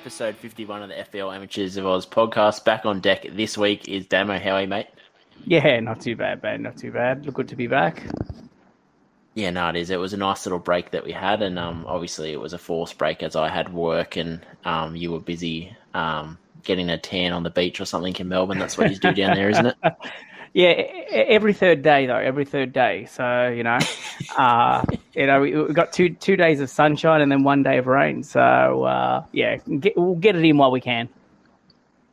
episode 51 of the FPL Amateurs of Oz podcast. Back on deck this week is Damo. How are you, mate? Yeah, not too bad, man. Not too bad. Look good to be back. Yeah, no, it is. It was a nice little break that we had, and um, obviously it was a forced break as I had work and um, you were busy um, getting a tan on the beach or something in Melbourne. That's what you do down there, isn't it? Yeah, every third day though. Every third day. So you know, uh, you know, we, we got two two days of sunshine and then one day of rain. So uh, yeah, get, we'll get it in while we can.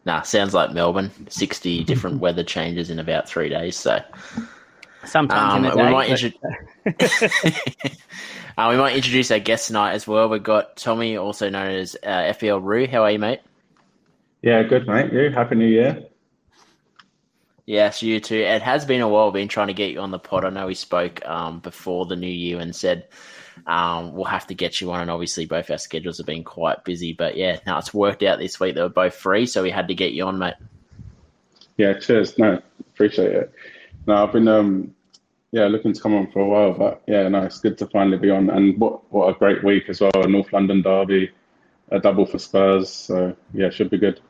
Nah, sounds like Melbourne. Sixty different weather changes in about three days. So sometimes um, in a day, we might intro- uh, we might introduce our guest tonight as well. We've got Tommy, also known as uh, FPL Roo. How are you, mate? Yeah, good, mate. You? Happy New Year. Yes, you too. It has been a while. Been trying to get you on the pod. I know we spoke um, before the new year and said um, we'll have to get you on. And obviously, both our schedules have been quite busy. But yeah, now it's worked out this week. They were both free, so we had to get you on, mate. Yeah, cheers. No, appreciate it. No, I've been um, yeah looking to come on for a while, but yeah, no, it's good to finally be on. And what what a great week as well. North London derby, a double for Spurs. So yeah, should be good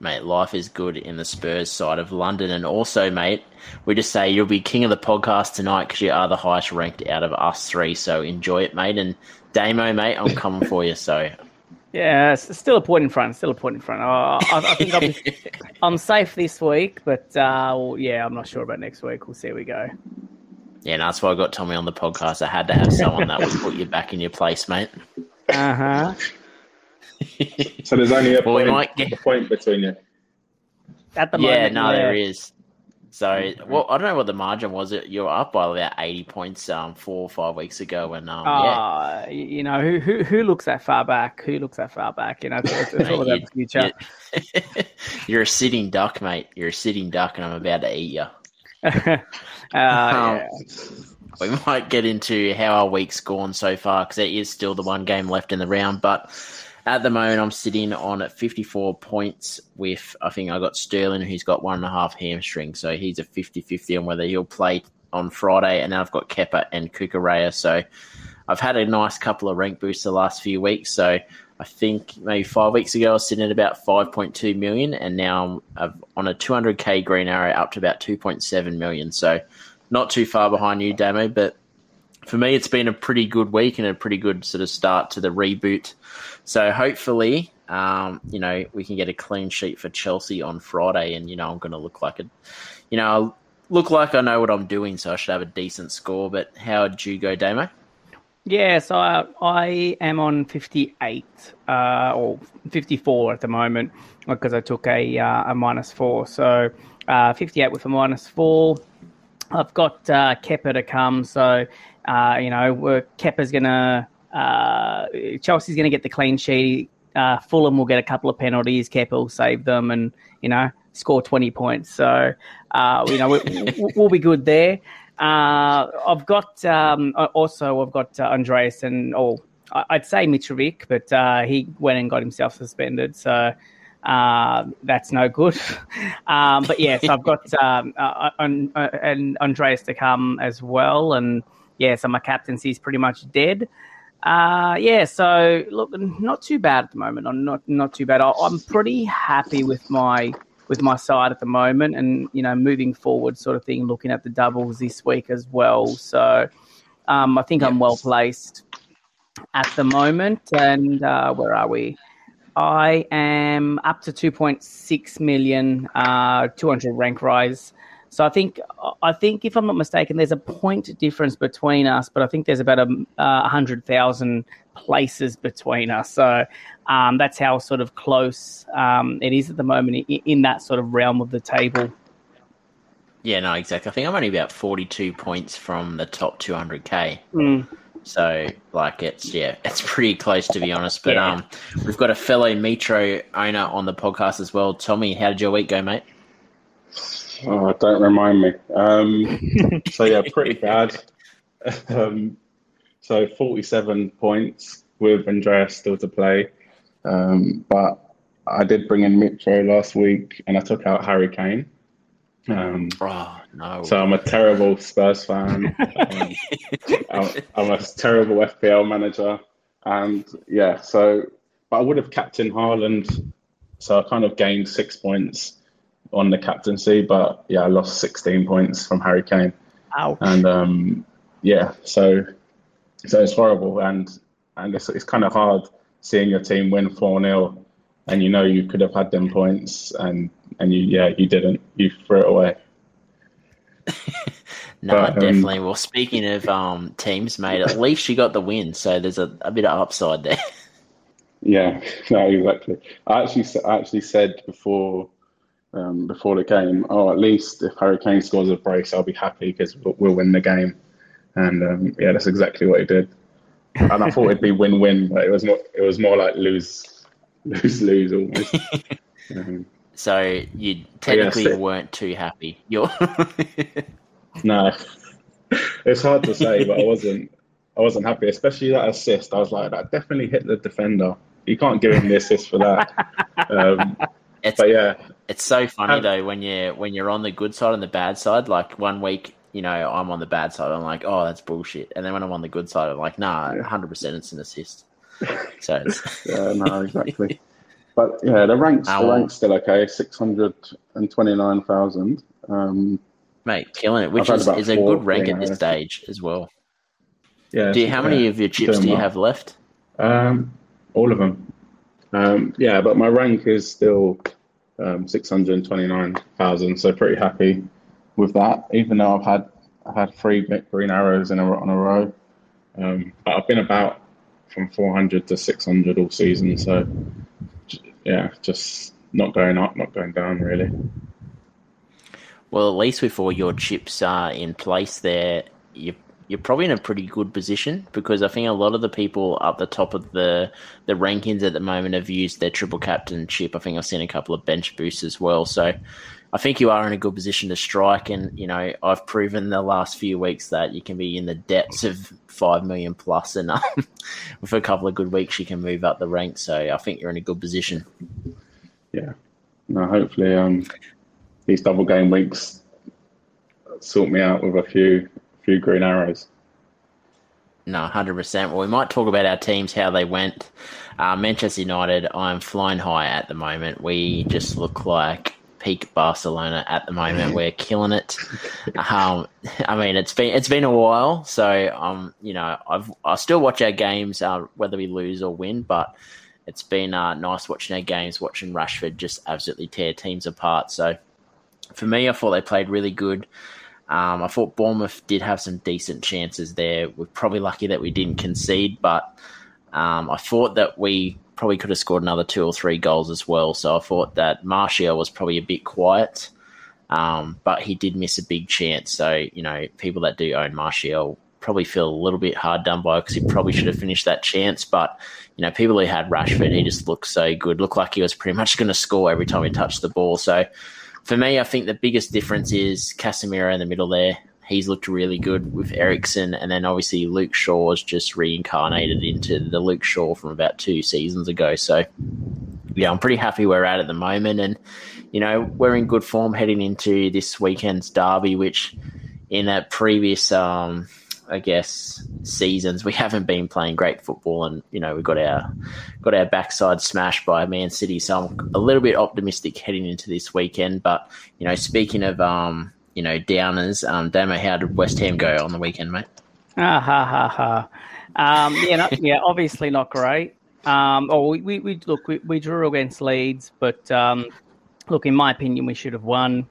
mate, life is good in the Spurs side of London. And also, mate, we just say you'll be king of the podcast tonight because you are the highest ranked out of us three. So enjoy it, mate. And Damo, mate, I'm coming for you. So. Yeah, it's still a point in front. Still a point in front. I, I, think I'm, I'm, safe this week, but uh, well, yeah, I'm not sure about next week. We'll see how we go. Yeah, no, that's why I got Tommy on the podcast. I had to have someone that would put you back in your place, mate. Uh huh so there's only a, well, point, get... a point between you. At the yeah, moment, no, yeah. there is. So, well, I don't know what the margin was. You were up by about eighty points um, four or five weeks ago, and um, uh, yeah, you know who, who who looks that far back? Who looks that far back? You know, it's, it's all about the future. You're a sitting duck, mate. You're a sitting duck, and I'm about to eat you. uh, um, yeah. We might get into how our week's gone so far because there is still the one game left in the round, but at the moment, I'm sitting on at 54 points with, I think I got Sterling, who's got one and a half hamstring. So he's a 50 50 on whether he'll play on Friday. And then I've got Kepa and Cucurella. So I've had a nice couple of rank boosts the last few weeks. So I think maybe five weeks ago I was sitting at about 5.2 million. And now I'm on a 200k green arrow up to about 2.7 million. So not too far behind you, Damo, but for me, it's been a pretty good week and a pretty good sort of start to the reboot. So hopefully, um, you know, we can get a clean sheet for Chelsea on Friday, and you know, I'm going to look like a, you know, look like I know what I'm doing, so I should have a decent score. But how did you go, Damo? Yeah, so I, I am on 58 uh, or 54 at the moment because I took a uh, a minus four. So uh, 58 with a minus four. I've got uh, Kepa to come, so uh, you know, Kepa's going to, uh, Chelsea's going to get the clean sheet. Uh, Fulham will get a couple of penalties. Kepa will save them and, you know, score 20 points. So, uh, you know, we, will be good there. Uh, I've got um, also, I've got uh, Andreas and, or I'd say Mitrovic, but he went and got himself suspended. So, uh, that's no good. um, but yes, I've got um, uh, uh, and Andreas to come as well, and yeah, so my captaincy is pretty much dead. Uh, yeah, so look, not too bad at the moment. I'm not not too bad. I'm pretty happy with my with my side at the moment, and you know, moving forward, sort of thing. Looking at the doubles this week as well. So um, I think I'm well placed at the moment. And uh, where are we? I am up to 2.6 million, uh, 200 rank rise. So I think I think if I'm not mistaken, there's a point difference between us, but I think there's about a uh, hundred thousand places between us. So um, that's how sort of close um, it is at the moment in, in, that sort of realm of the table. Yeah, no, exactly. I think I'm only about 42 points from the top 200k. Mm. So, like, it's yeah, it's pretty close to be honest. But yeah. um, we've got a fellow Mitro owner on the podcast as well. Tommy, how did your week go, mate? Oh, don't remind me. Um, so yeah, pretty bad. Um, so 47 points with Andreas still to play. Um, but I did bring in Mitro last week and I took out Harry Kane. Um, oh, no. So I'm a terrible Spurs fan. I'm, I'm, a terrible FPL manager. And yeah, so but I would have captained Haaland, so I kind of gained six points on the captaincy. But yeah, I lost 16 points from Harry Kane. Ouch. And um, yeah, so so it's horrible, and and it's, it's kind of hard seeing your team win four 0 and you know you could have had them points, and and you yeah you didn't, you threw it away. no, But, um, definitely. Well, speaking of um, teams, mate, at least you got the win, so there's a, a bit of upside there. Yeah, no, exactly. I actually I actually said before um, before the game, oh, at least if Harry Kane scores a brace, I'll be happy because we'll, we'll win the game. And um, yeah, that's exactly what he did. And I thought it'd be win-win, but it was more it was more like lose lose lose almost. um, So you technically so- weren't too happy. You're no, it's hard to say, but I wasn't I wasn't happy, especially that assist. I was like, that definitely hit the defender. You can't give him the assist for that. Um, it's but yeah, it's so funny Um, though when you're when you're on the good side and the bad side. Like one week, you know, I'm on the bad side. I'm like, oh, that's bullshit. And then when I'm on the good side, I'm like, nah, Yeah. 100 percent it's an assist. So it's, Yeah, no, exactly. But yeah, the ranks, the Ow. ranks still okay. Six hundred and twenty-nine thousand. Um, mate, killing it, which is, is a good rank at this stage as well. yeah. Do you, how many of your chips do you well. have left? Um, all of them. Um, yeah, but my rank is still um, six hundred twenty-nine thousand. So pretty happy with that. Even though I've had I've had three green arrows in a on a row. Um, but I've been about from four hundred to six hundred all season. So yeah, just not going up, not going down really. Well, at least with all your chips uh, in place there, you you're probably in a pretty good position because I think a lot of the people up the top of the the rankings at the moment have used their triple captainship. I think I've seen a couple of bench boosts as well. So I think you are in a good position to strike, and you know I've proven the last few weeks that you can be in the depths of five million plus, and um, with a couple of good weeks you can move up the ranks. So I think you're in a good position. Yeah. No, hopefully um, these double game weeks sort me out with a few few green arrows. No, hundred percent. Well, we might talk about our teams, how they went. Uh, Manchester United, I'm flying high at the moment. We just look like peak Barcelona at the moment. We're killing it. Um, I mean, it's been it's been a while, so um, you know, I've I still watch our games, uh, whether we lose or win, but it's been uh, nice watching our games, watching Rashford just absolutely tear teams apart. So for me, I thought they played really good. Um, I thought Bournemouth did have some decent chances there. We're probably lucky that we didn't concede, but um, I thought that we probably could have scored another two or three goals as well. So I thought that Martial was probably a bit quiet, um, but he did miss a big chance. So, you know, people that do own Martial probably feel a little bit hard done by because he probably should have finished that chance. But, you know, people who had Rashford, he just looked so good. Looked like he was pretty much going to score every time he touched the ball. So for me, I think the biggest difference is Casemiro in the middle there. He's looked really good with Eriksen, and then obviously Luke Shaw's just reincarnated into the Luke Shaw from about two seasons ago. So, yeah, I'm pretty happy we're at at the moment, and you know we're in good form heading into this weekend's derby, which in a previous, um, I guess, seasons we haven't been playing great football, and you know we got our got our backside smashed by Man City. So I'm a little bit optimistic heading into this weekend. But you know, speaking of um, you know downers, um, Damo, how did West Ham go on the weekend, mate? Ah, ha, ha, ha. Um, yeah, yeah, obviously not great. Um, oh, we, we, we look, we, we drew against Leeds, but um, look, in my opinion, we should have won.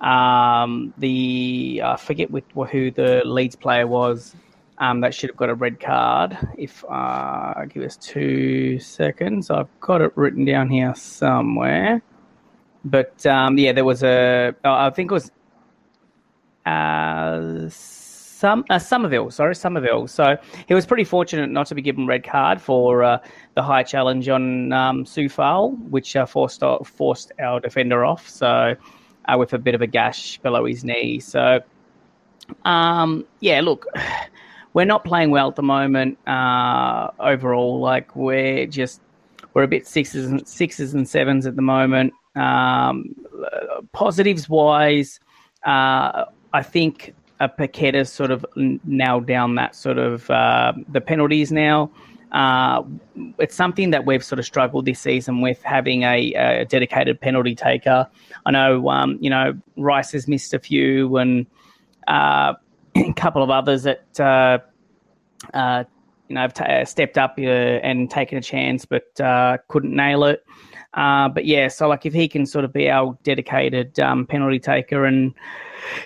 Um, the I forget with, who the Leeds player was um, that should have got a red card. If uh, give us two seconds, I've got it written down here somewhere. But um, yeah, there was a. I think it was uh, some uh, Summerville. Sorry, Summerville. So he was pretty fortunate not to be given red card for uh, the high challenge on um, Coufal, which uh, forced forced our defender off. So uh, with a bit of a gash below his knee. So um, yeah, look. We're not playing well at the moment. Uh, overall, like we're just we're a bit sixes and sixes and sevens at the moment. Um, positives wise, uh, I think uh, Paqueta's sort of nailed down that sort of uh, the penalties now. uh, it's something that we've sort of struggled this season with having a, a dedicated penalty taker. I know, um, you know, Rice has missed a few, and uh, a couple of others that uh, uh, you know have t- stepped up uh, and taken a chance, but uh, couldn't nail it. Uh, but yeah, so like if he can sort of be our dedicated um, penalty taker and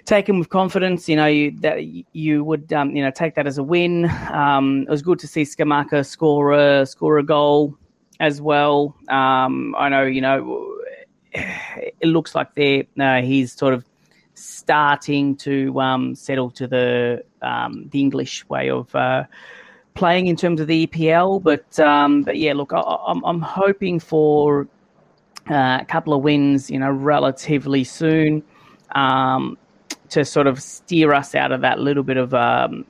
take him with confidence, you know, you, that you would um, you know take that as a win. Um, it was good to see Scamacca score a score a goal as well. Um, I know you know it looks like they uh, he's sort of starting to um, settle to the um, the English way of. Uh, playing in terms of the EPL. But um, but yeah, look, I, am I'm, I'm hoping for uh, a couple of wins, you know, relatively soon um, to sort of steer us out of that little bit of. Um,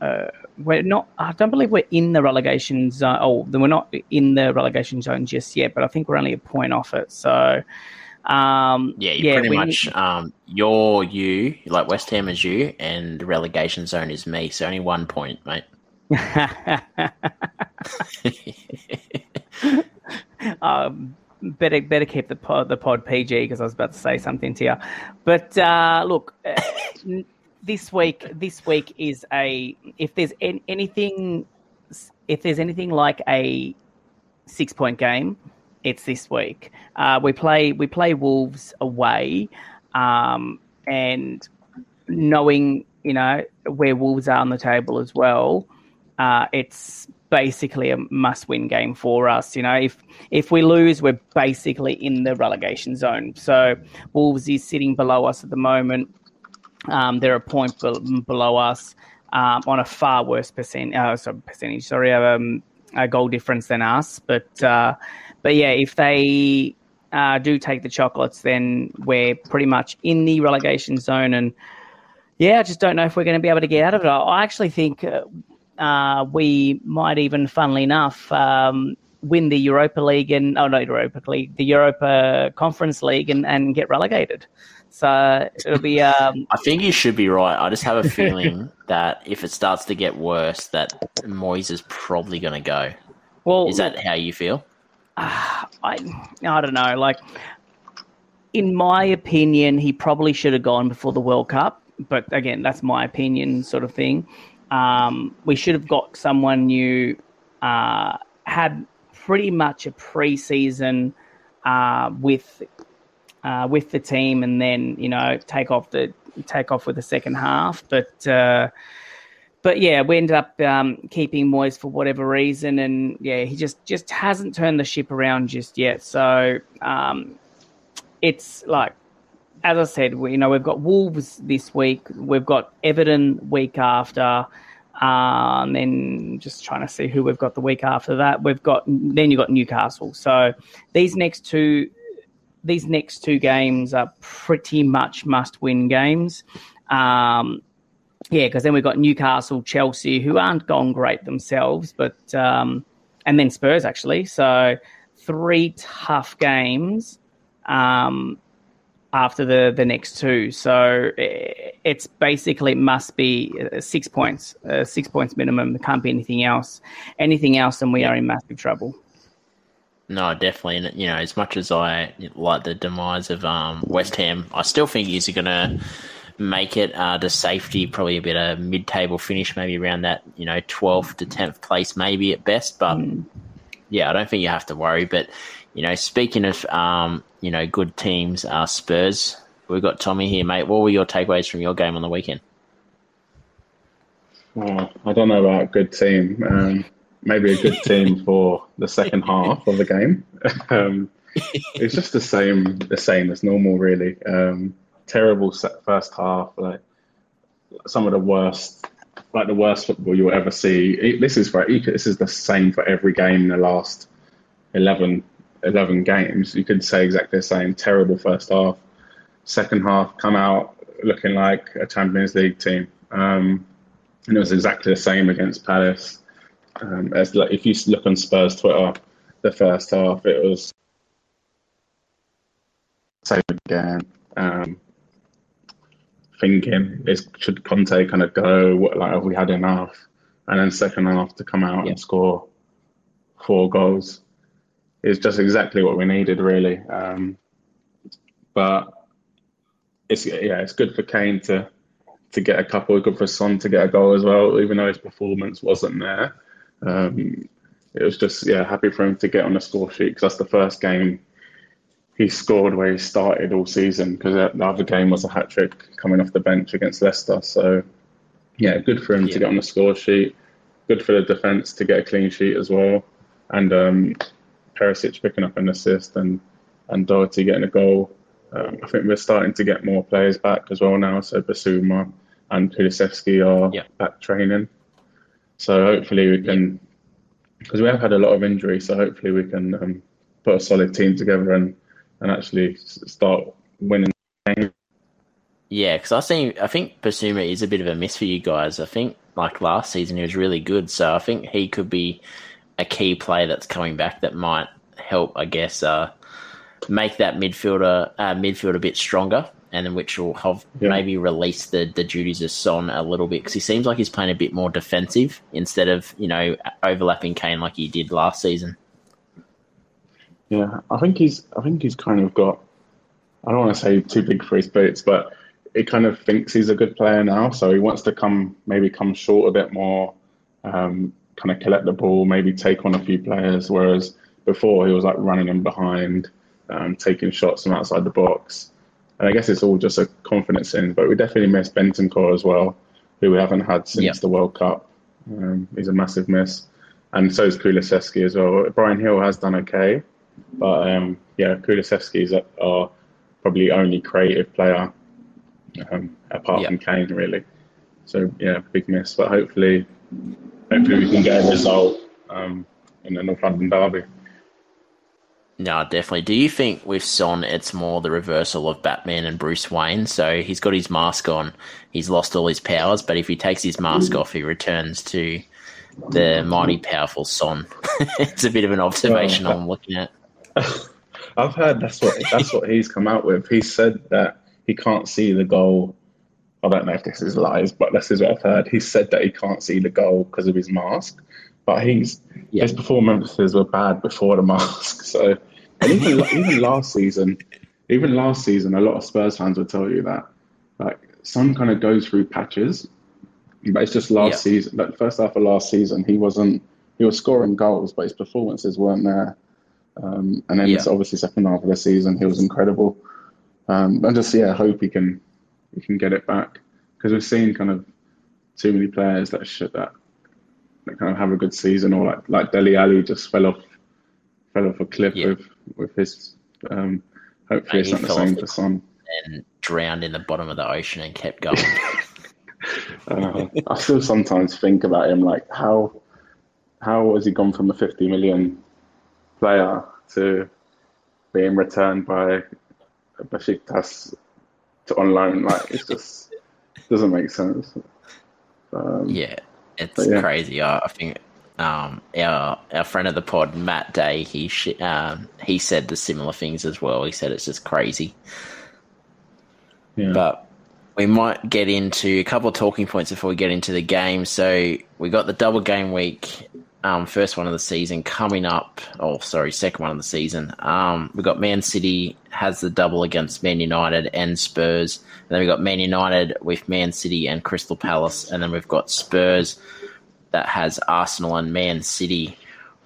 uh, we're not. I don't believe we're in the relegation zone. Oh, we're not in the relegation zone just yet. But I think we're only a point off it. So. Um, yeah, you yeah, pretty much. Um, you're you, like West Ham is you, and the relegation zone is me. So only one point, mate. um, better better keep the pod the pod PG because I was about to say something to you. But uh, look, uh, this week this week is a if there's anything if there's anything like a six point game, it's this week. Uh, we play we play Wolves away, um, and knowing you know where Wolves are on the table as well uh, it's basically a must-win game for us. You know, if if we lose, we're basically in the relegation zone. So Wolves is sitting below us at the moment. Um, they're a point be- below us um, on a far worse percent, uh, sorry, percentage. Sorry, um, a goal difference than us. But uh, but yeah, if they uh, do take the chocolates, then we're pretty much in the relegation zone and. Yeah, I just don't know if we're going to be able to get out of it. I actually think uh, uh, we might even, funnily enough, um, win the Europa League and oh no Europa League, the Europa Conference League and, and get relegated. So it'll be. Um... I think you should be right. I just have a feeling that if it starts to get worse, that Moyes is probably going to go. Well, is that how you feel? Uh, I I don't know. Like, in my opinion, he probably should have gone before the World Cup. But again, that's my opinion, sort of thing. Um, we should have got someone new, uh, had pretty much a preseason uh, with uh, with the team, and then you know take off the take off with the second half. But uh, but yeah, we ended up um, keeping Moyes for whatever reason, and yeah, he just just hasn't turned the ship around just yet. So um, it's like as I said, we, you know, we've got Wolves this week. We've got Everton week after. Uh, and then just trying to see who we've got the week after that. We've got then you've got Newcastle. So these next two these next two games are pretty much must win games. Um, yeah, because then we've got Newcastle, Chelsea, who aren't gone great themselves, but um, and then Spurs actually. So three tough games. Um, after the, the next two. So it's basically must be uh, six points, uh, six points minimum. There can't be anything else. Anything else, and we yeah. are in massive trouble. No, definitely. And, you know, as much as I like the demise of um, West Ham, I still think he's going to make it uh, to safety, probably a bit of mid-table finish, maybe around that, you know, 12th to 10th place, maybe at best. But mm. yeah, I don't think you have to worry. But you know, speaking of um, you know good teams, uh, Spurs. We've got Tommy here, mate. What were your takeaways from your game on the weekend? Oh, I don't know about good team. Um, maybe a good team for the second half of the game. um, it's just the same, the same as normal, really. Um, terrible first half, like some of the worst, like the worst football you'll ever see. This is for this is the same for every game in the last eleven 11 games, you could say exactly the same. Terrible first half. Second half, come out looking like a Champions League team. Um, and it was exactly the same against Palace. Um, as like, if you look on Spurs Twitter, the first half, it was same again. Um, thinking is should Conte kind of go? What, like have we had enough? And then second half to come out yeah. and score four goals. is just exactly what we needed, really. Um, but it's yeah, it's good for Kane to to get a couple. Good for Son to get a goal as well, even though his performance wasn't there. Um, it was just yeah, happy for him to get on the score sheet because that's the first game he scored where he started all season because the other game was a hat trick coming off the bench against Leicester. So yeah, good for him yeah. to get on the score sheet. Good for the defence to get a clean sheet as well, and um, Perisic picking up an assist and and Doherty getting a goal. Um, I think we're starting to get more players back as well now. So Bissouma and Kulusevski are yeah. back training. So hopefully we can, because we have had a lot of injuries. So hopefully we can um, put a solid team together and and actually start winning. Yeah, because I think I think Bissouma is a bit of a miss for you guys. I think like last season he was really good, so I think he could be a key player that's coming back that might help. I guess uh, make that midfielder uh, midfield a bit stronger, and which will have yeah. maybe release the the duties of Son a little bit because he seems like he's playing a bit more defensive instead of you know overlapping Kane like he did last season. Yeah, I think he's. I think he's kind of got. I don't want to say too big for his boots, but he kind of thinks he's a good player now. So he wants to come, maybe come short a bit more, um, kind of collect the ball, maybe take on a few players. Whereas before he was like running in behind, um, taking shots from outside the box. And I guess it's all just a confidence thing. But we definitely miss Bentancur as well, who we haven't had since yep. the World Cup. Um, he's a massive miss. And so is Kulusevski as well. Bryan Gil has done okay. But um, yeah, Kulusevski is our probably only creative player um, apart from Kane, really. So yeah, big miss. But hopefully, hopefully we can get a result um, in the North London derby. No, definitely. Do you think with Son, it's more the reversal of Batman and Bruce Wayne? So he's got his mask on, he's lost all his powers, but if he takes his mask mm. off, he returns to the mighty powerful Son. it's a bit of an observation well, I'm looking at. I've heard that's what that's what he's come out with. He said that he can't see the goal. I don't know if this is lies, but this is what I've heard. He said that he can't see the goal because of his mask, but he's yeah. his performances were bad before the mask. So even even last season, even last season, a lot of Spurs fans would tell you that like Son kind of goes through patches, but it's just last yeah. season. Like first half of last season, he wasn't. He was scoring goals, but his performances weren't there. Um, and then yeah. obviously second half of the season, he was incredible. Um, and just yeah, hope he can he can get it back because we've seen kind of too many players that should that that kind of have a good season or like like Dele Alli just fell off fell off a cliff yeah. with with his. Um, hopefully, it's not the same for Son. And drowned in the bottom of the ocean and kept going. uh, I still sometimes think about him like how how has he gone from a 50 million player to being returned by Besiktas to on loan. Like it's just doesn't make sense. Um, yeah, it's yeah. crazy. I, I think um, our our friend of the pod, Matt Day, he sh- um, he said the similar things as well. He said it's just crazy. Yeah. But we might get into a couple of talking points before we get into the game. So we got the double game week um, first one of the season coming up. Oh, sorry, second one of the season. Um, we've got Man City has the double against Man United and Spurs. And then we've got Man United with Man City and Crystal Palace. And then we've got Spurs that has Arsenal and Man City.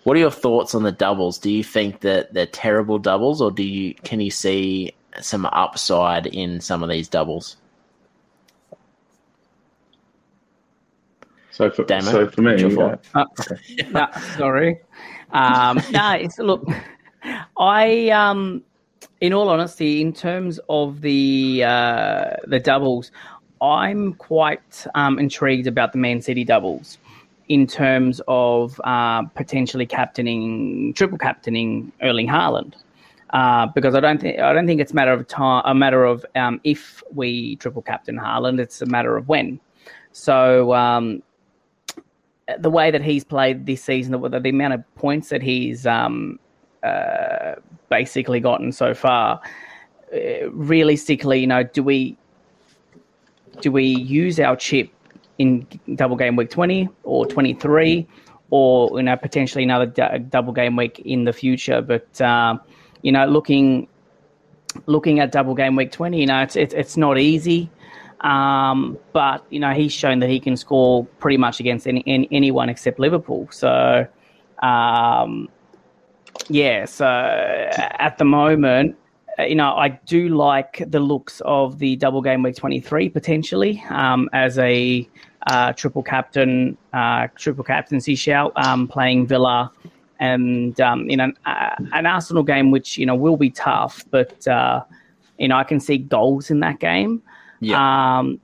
What are your thoughts on the doubles? Do you think that they're terrible doubles, or do you can you see some upside in some of these doubles? So for, so for me, yeah. uh, no, sorry. Um, no, it's look. I, um, in all honesty, in terms of the uh, the doubles, I'm quite um, intrigued about the Man City doubles in terms of uh, potentially captaining, triple captaining Erling Haaland. Uh, because I don't think I don't think it's a matter of time, a matter of um, if we triple captain Haaland. It's a matter of when. So um, the way that he's played this season, the, the amount of points that he's um, uh, basically gotten so far, uh, realistically, you know, do we do we use our chip in double game week twenty or twenty three, or you know potentially another d- double game week in the future. But um, you know, looking looking at double game week twenty, you know, it's it's, it's not easy. Um, but you know, he's shown that he can score pretty much against any, any anyone except Liverpool. So, um, yeah. So at the moment, uh, you know, I do like the looks of the double game week twenty three potentially um, as a uh, triple captain, uh, triple captaincy shout, um, playing Villa, and um, you know, uh, an Arsenal game which you know will be tough, but uh, you know, I can see goals in that game. Yeah. Um,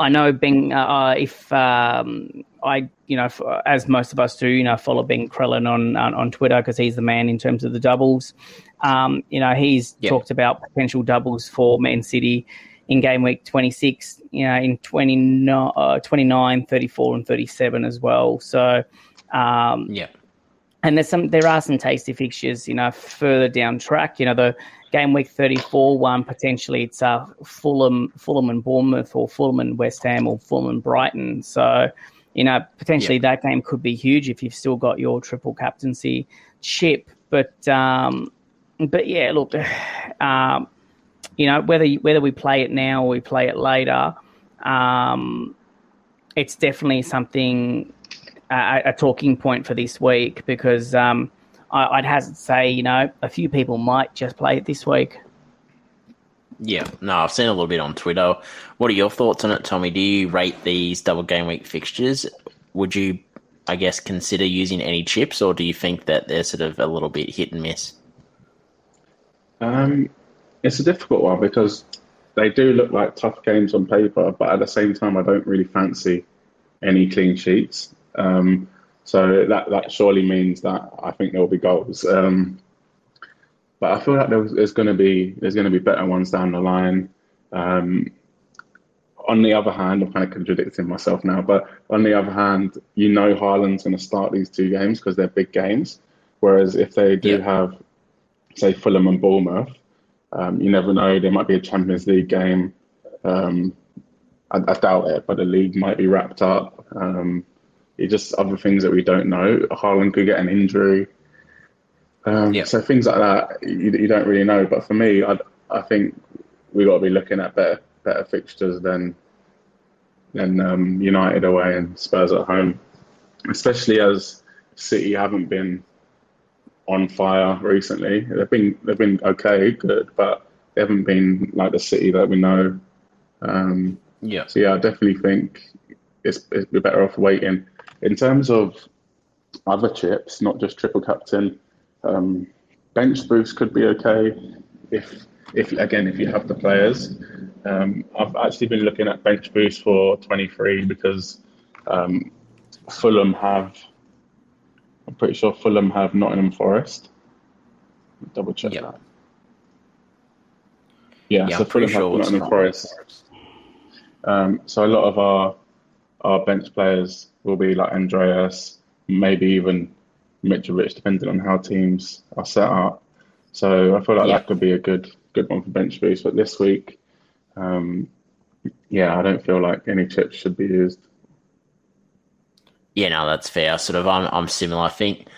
I know Ben. Uh, if um, I, you know, as most of us do, you know, follow Ben Crellin on on, on Twitter because he's the man in terms of the doubles. Um, you know, he's Yep. talked about potential doubles for Man City in game week 26, you know, in 29, uh, 29 34, and 37 as well. So, um, Yeah. and there's some there are some tasty fixtures you know further down track you know the game week 34 one potentially it's uh fulham fulham and bournemouth or fulham and west ham or fulham and brighton so you know potentially that game could be huge if you've still got your triple captaincy chip but um but yeah look um you know whether whether we play it now or we play it later um it's definitely something a, a talking point for this week because um, I, I'd hazard to say, you know, a few people might just play it this week. Yeah, no, I've seen a little bit on Twitter. What are your thoughts on it, Tommy? Do you rate these double game week fixtures? Would you, I guess, consider using any chips, or do you think that they're sort of a little bit hit and miss? Um, it's a difficult one because they do look like tough games on paper, but at the same time, I don't really fancy any clean sheets. Um, so that that surely means that I think there will be goals. Um, but I feel like there's, there's going to be there's going to be better ones down the line. Um, on the other hand, I'm kind of contradicting myself now, but on the other hand, you know Haaland's going to start these two games because they're big games. Whereas if they do Yeah. have, say, Fulham and Bournemouth, um, you never know. There might be a Champions League game. Um, I, I doubt it, but the league might be wrapped up. Um, it's just other things that we don't know. Haaland could get an injury. Um, Yeah. So things like that, you, you don't really know. But for me, I, I think we got to be looking at better better fixtures than than um, United away and Spurs at home, especially as City haven't been on fire recently. They've been they've been okay, good, but they haven't been like the City that we know. Um, Yeah. so yeah, I definitely think it's, it's we're better off waiting. In terms of other chips, not just triple captain, um, bench boost could be okay if if again if you have the players. Um, I've actually been looking at bench boost for 23 because um, Fulham have. I'm pretty sure Fulham have Nottingham Forest. Double check Yep. that. Yeah, Yeah, so Fulham sure have Nottingham not. Forest. Um, so a lot of our our bench players will be like Andreas, maybe even Mitrovic, depending on how teams are set up. So I feel like Yeah. that could be a good good one for bench boost. But this week, um, yeah, I don't feel like any chips should be used. Yeah, no, that's fair. Sort of, I'm I'm similar. I think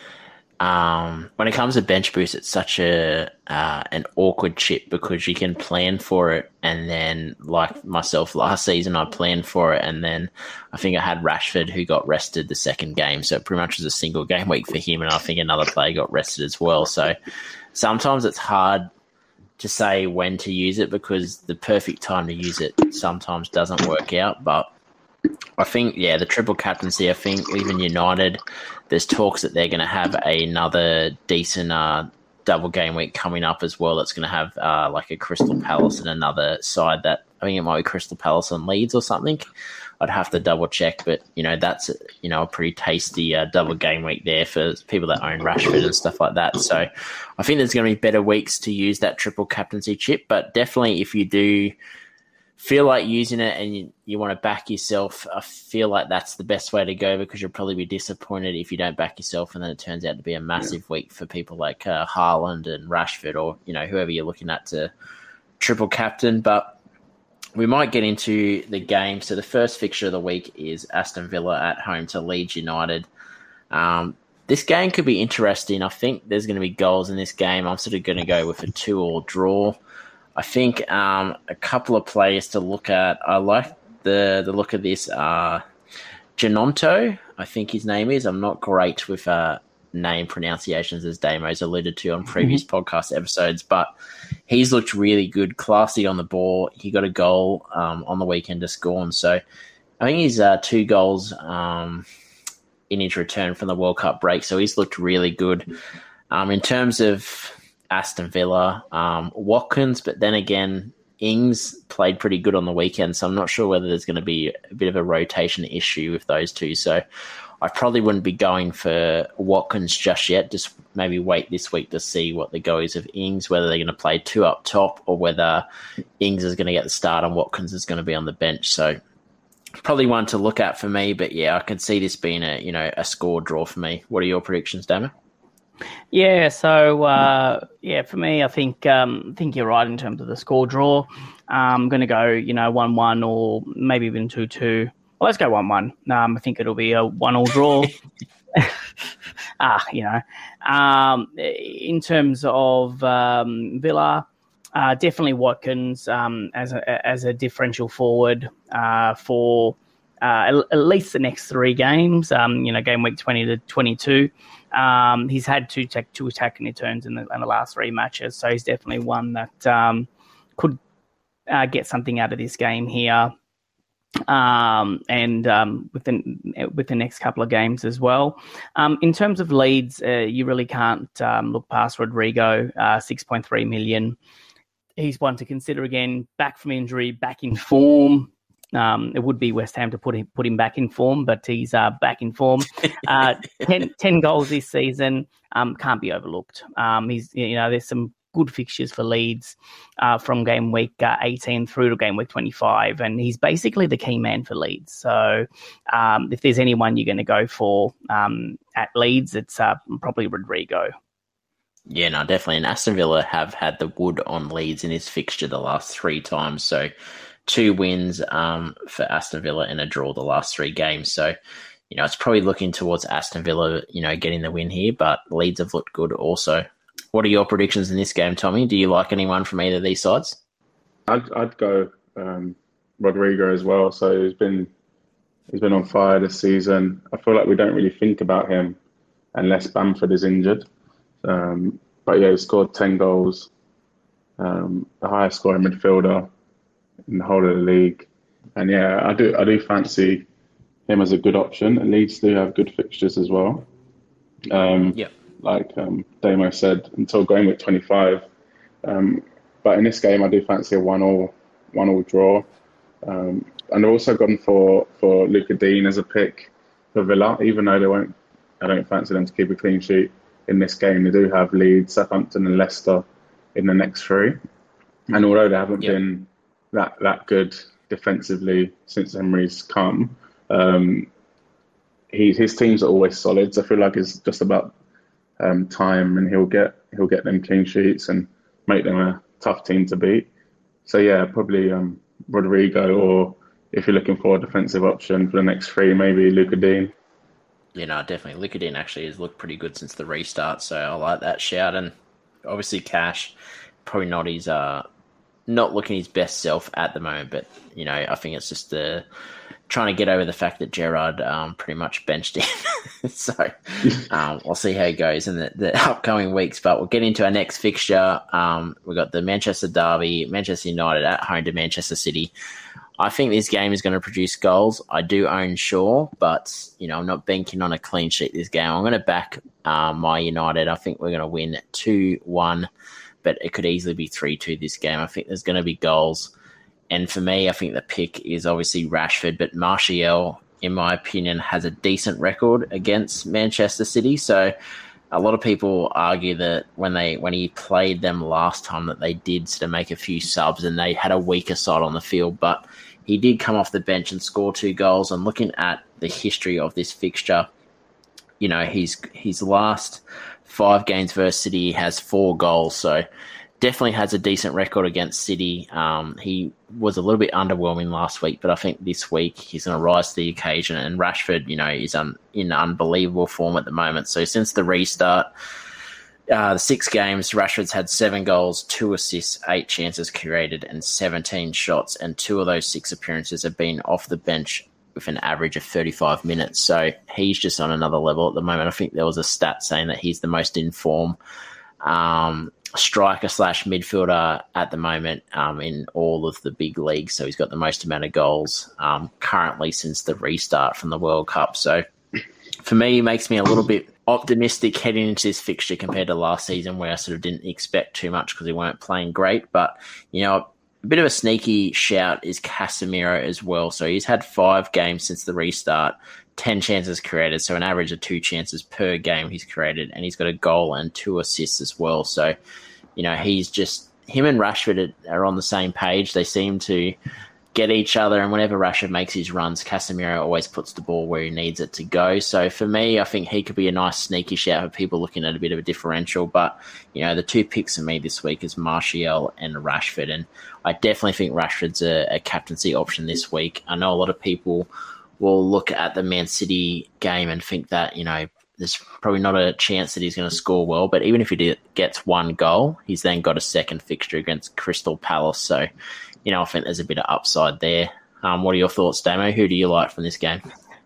um, when it comes to bench boost, it's such a uh, an awkward chip because you can plan for it, and then like myself last season, I planned for it, and then I think I had Rashford who got rested the second game, so it pretty much was a single game week for him, and I think another player got rested as well. So sometimes it's hard to say when to use it because the perfect time to use it sometimes doesn't work out, but. I think, yeah, the triple captaincy. I think even United, there's talks that they're going to have another decent uh, double game week coming up as well. That's going to have uh, like a Crystal Palace and another side that I think it might be Crystal Palace and Leeds or something. I'd have to double check, but you know that's you know a pretty tasty uh, double game week there for people that own Rashford and stuff like that. So I think there's going to be better weeks to use that triple captaincy chip, but definitely if you do feel like using it and you, you want to back yourself, I feel like that's the best way to go because you'll probably be disappointed if you don't back yourself and then it turns out to be a massive week for people like uh, Haaland and Rashford or you know whoever you're looking at to triple captain. But we might get into the game. So the first fixture of the week is Aston Villa at home to Leeds United. Um, this game could be interesting. I think there's going to be goals in this game. I'm sort of going to go with a two-all draw. I think um, a couple of players to look at. I like the the look of this. Uh, Genonto, I think his name is. I'm not great with uh, name pronunciations, as Damo's alluded to on previous mm-hmm. podcast episodes, but he's looked really good, classy on the ball. He got a goal um, on the weekend to score, so I think he's uh, two goals um, in his return from the World Cup break, so he's looked really good. Um, in terms of Aston Villa, um, Watkins, but then again, Ings played pretty good on the weekend, so I'm not sure whether there's going to be a bit of a rotation issue with those two. So I probably wouldn't be going for Watkins just yet. Just maybe wait this week to see what the go is of Ings, whether they're going to play two up top or whether Ings is going to get the start and Watkins is going to be on the bench. So probably one to look at for me. But yeah, I can see this being a you know a score draw for me. What are your predictions, Damo? Yeah, so uh, yeah, for me, I think um, I think you're right in terms of the score draw. I'm going to go, you know, one-one or maybe even two-two. Well, let's go one-one. Um, I think it'll be a one-all draw. ah, you know, um, in terms of um, Villa, uh, definitely Watkins um, as a as a differential forward uh, for uh, at least the next three games. Um, you know, game week twenty to twenty two. Um, he's had two tech, two attacking returns in the, in the last three matches, so he's definitely one that um, could uh, get something out of this game here. Um, and um, within with the next couple of games as well. Um, in terms of Leeds, uh, you really can't um, look past Rodrigo, uh, six point three million. He's one to consider again. Back from injury, back in form. Um, it would be West Ham to put him put him back in form, but he's uh, back in form. Uh, 10, 10, goals this season um, can't be overlooked. Um, he's you know there's some good fixtures for Leeds uh, from game week uh, 18 through to game week 25, and he's basically the key man for Leeds. So um, if there's anyone you're going to go for um, at Leeds, it's uh, probably Rodrigo. Yeah, no, definitely. And Aston Villa have had the wood on Leeds in this fixture the last three times. So two wins um, for Aston Villa and a draw the last three games. So, you know, it's probably looking towards Aston Villa, you know, getting the win here, but Leeds have looked good also. What are your predictions in this game, Tommy? Do you like anyone from either of these sides? I'd, I'd go um, Rodrigo as well. So he's been he's been on fire this season. I feel like we don't really think about him unless Bamford is injured. Um, but yeah, he scored ten goals, um, the highest scoring midfielder in the whole of the league. And yeah, I do I do fancy him as a good option. And Leeds do have good fixtures as well. Um, yeah. Like um, Damo said, until going with 25. Um, but in this game, I do fancy a one all one all draw. Um, and I've also gone for for Luca Digne as a pick for Villa, even though they won't. I don't fancy them to keep a clean sheet in this game. They do have Leeds, Southampton, and Leicester in the next three. And although they haven't yep. been that that good defensively since Emery's come. Um, he, his teams are always solid. So I feel like it's just about um, time, and he'll get he'll get them clean sheets and make them a tough team to beat. So yeah, probably um, Rodrigo, or if you're looking for a defensive option for the next three, maybe Luca Digne. You know, definitely Lucas Digne actually has looked pretty good since the restart, so I like that shout. And obviously, Cash probably not his uh, not looking his best self at the moment, but you know, I think it's just the trying to get over the fact that Gerrard um, pretty much benched him. so um, we'll see how it goes in the, the, upcoming weeks. But we'll get into our next fixture. Um, we've got the Manchester Derby, Manchester United at home to Manchester City. I think this game is going to produce goals. I do own Shaw, but you know I'm not banking on a clean sheet this game. I'm going to back uh, my United. I think we're going to win two one but it could easily be 3 2 this game. I think there's going to be goals. And for me, I think the pick is obviously Rashford, but Martial, in my opinion, has a decent record against Manchester City. So a lot of people argue that when they when he played them last time that they did sort of make a few subs and they had a weaker side on the field, but he did come off the bench and score two goals. And looking at the history of this fixture, you know, he's his last five games versus City has four goals. So definitely has a decent record against City. Um, he was a little bit underwhelming last week, but I think this week he's going to rise to the occasion. And Rashford, you know, is un- in unbelievable form at the moment. So since the restart, uh, the six games, Rashford's had seven goals, two assists, eight chances created, and 17 shots. And two of those six appearances have been off the bench with an average of 35 minutes. So he's just on another level at the moment. I think there was a stat saying that he's the most in form um, striker slash midfielder at the moment um, in all of the big leagues. So he's got the most amount of goals um, currently since the restart from the World Cup. So for me, it makes me a little bit optimistic heading into this fixture compared to last season where I sort of didn't expect too much because he weren't playing great. But, you know, a bit of a sneaky shout is Casemiro as well. So he's had five games since the restart, 10 chances created. So an average of two chances per game he's created. And he's got a goal and two assists as well. So, you know, he's just, him and Rashford are on the same page. They seem to get each other. And whenever Rashford makes his runs, Casemiro always puts the ball where he needs it to go. So for me, I think he could be a nice sneaky shout for people looking at a bit of a differential. But, you know, the two picks for me this week is Martial and Rashford. And I definitely think Rashford's a, a captaincy option this week. I know a lot of people will look at the Man City game and think that, you know, there's probably not a chance that he's going to score well, but even if he gets one goal, he's then got a second fixture against Crystal Palace. So you know, I think there's a bit of upside there. Um, what are your thoughts, Damo? Who do you like from this game?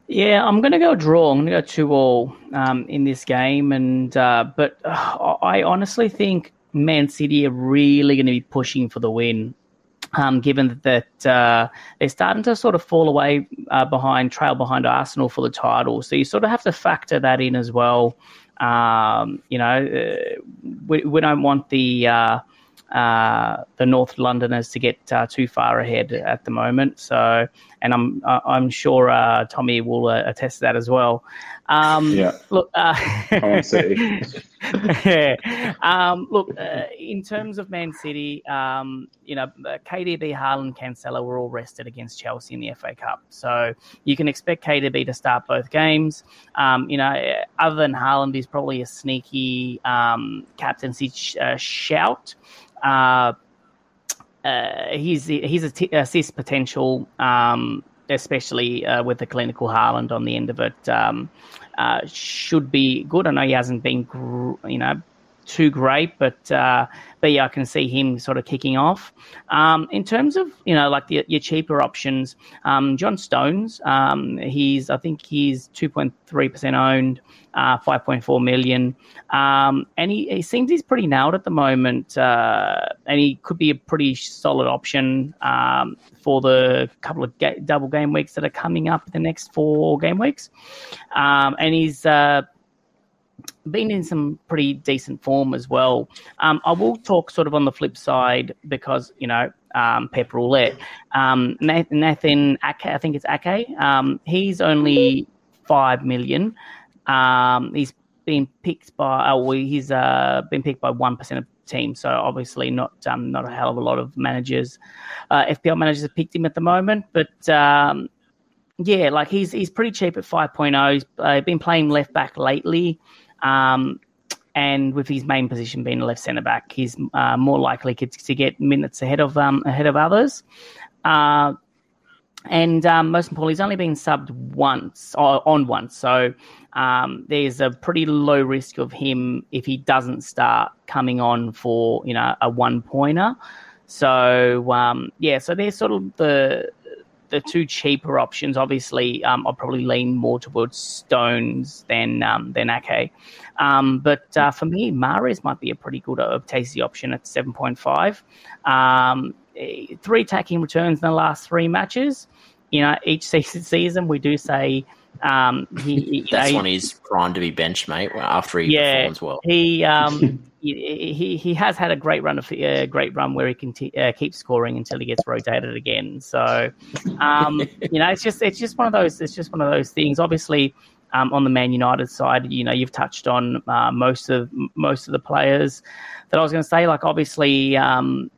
Yeah, I'm going to go draw. I'm going to go two all um, in this game, and uh, but uh, I honestly think Man City are really going to be pushing for the win. Um, given that uh, they're starting to sort of fall away uh, behind, trail behind Arsenal for the title, so you sort of have to factor that in as well. Um, you know, uh, we, we don't want the uh, the North Londoners to get uh, too far ahead at the moment. So, and I'm I'm sure uh, Tommy will uh, attest to that as well. Um, yeah. Look, uh, yeah. Um, look, uh, in terms of Man City, um, you know, KDB, Haaland, Cancelo were all rested against Chelsea in the FA Cup, so you can expect KDB to start both games. Um, you know, other than Haaland, he's probably a sneaky um, captaincy sh- shout. Uh, uh, he's he's a t- assist potential, um, especially uh, with the clinical Haaland on the end of it. Um, uh, should be good. I know he hasn't been, gr- you know, too great, but uh, but yeah, I can see him sort of kicking off. Um, in terms of you know like the, your cheaper options, um, John Stones, um, he's I think he's two point three percent owned, uh, five point four million, um, and he, he seems he's pretty nailed at the moment, uh, and he could be a pretty solid option um, for the couple of ga- double game weeks that are coming up the next four game weeks, um, and he's uh, been in some pretty decent form as well. Um, I will talk sort of on the flip side because you know um, Pep Roulette. Um, Nathan Ake, I think it's Ake. Um, he's only five million. Um, he's been picked by. Oh, he's uh, been picked by one percent of team. So obviously not um, not a hell of a lot of managers. Uh, FPL managers have picked him at the moment, but um, yeah, like he's he's pretty cheap at 5.0. He's uh, been playing left back lately. Um, and with his main position being left centre back, he's uh, more likely to, to, get minutes ahead of um, ahead of others. Uh, and um, most importantly, he's only been subbed once or on once, so um, there's a pretty low risk of him if he doesn't start coming on for you know a one pointer. So um, yeah, so there's sort of the the two cheaper options, obviously, um, I'll probably lean more towards Stones than um, than Ake. Um, but uh, for me, Mahrez might be a pretty good uh, tasty option at seven point five. Um, eh, three attacking returns in the last three matches. You know, each season we do say um, he, That's know, when he's primed to be bench mate after he yeah, performs well. He um, he he has had a great run of uh, great run where he can t- uh, keep scoring until he gets rotated again. So, um, you know, it's just it's just one of those it's just one of those things. Obviously, um, on the Man United side, you know, you've touched on uh, most of most of the players that I was going to say. Like obviously, um,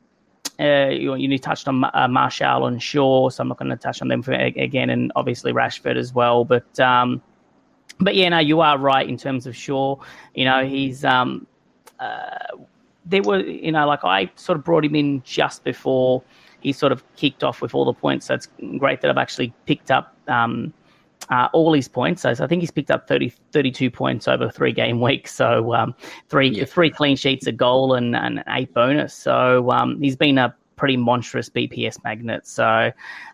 uh, you, you touched on uh, Martial and Shaw, so I'm not going to touch on them for, again, and obviously Rashford as well. But um, but yeah, no, you are right in terms of Shaw. You know, he's um, uh, there were, you know, like I sort of brought him in just before he sort of kicked off with all the points. So it's great that I've actually picked up um, uh, all his points. So, so, I think he's picked up 30, 32 points over three game week. So um, three yeah. three clean sheets, a goal, and, and eight bonus. So um, he's been a pretty monstrous BPS magnet. So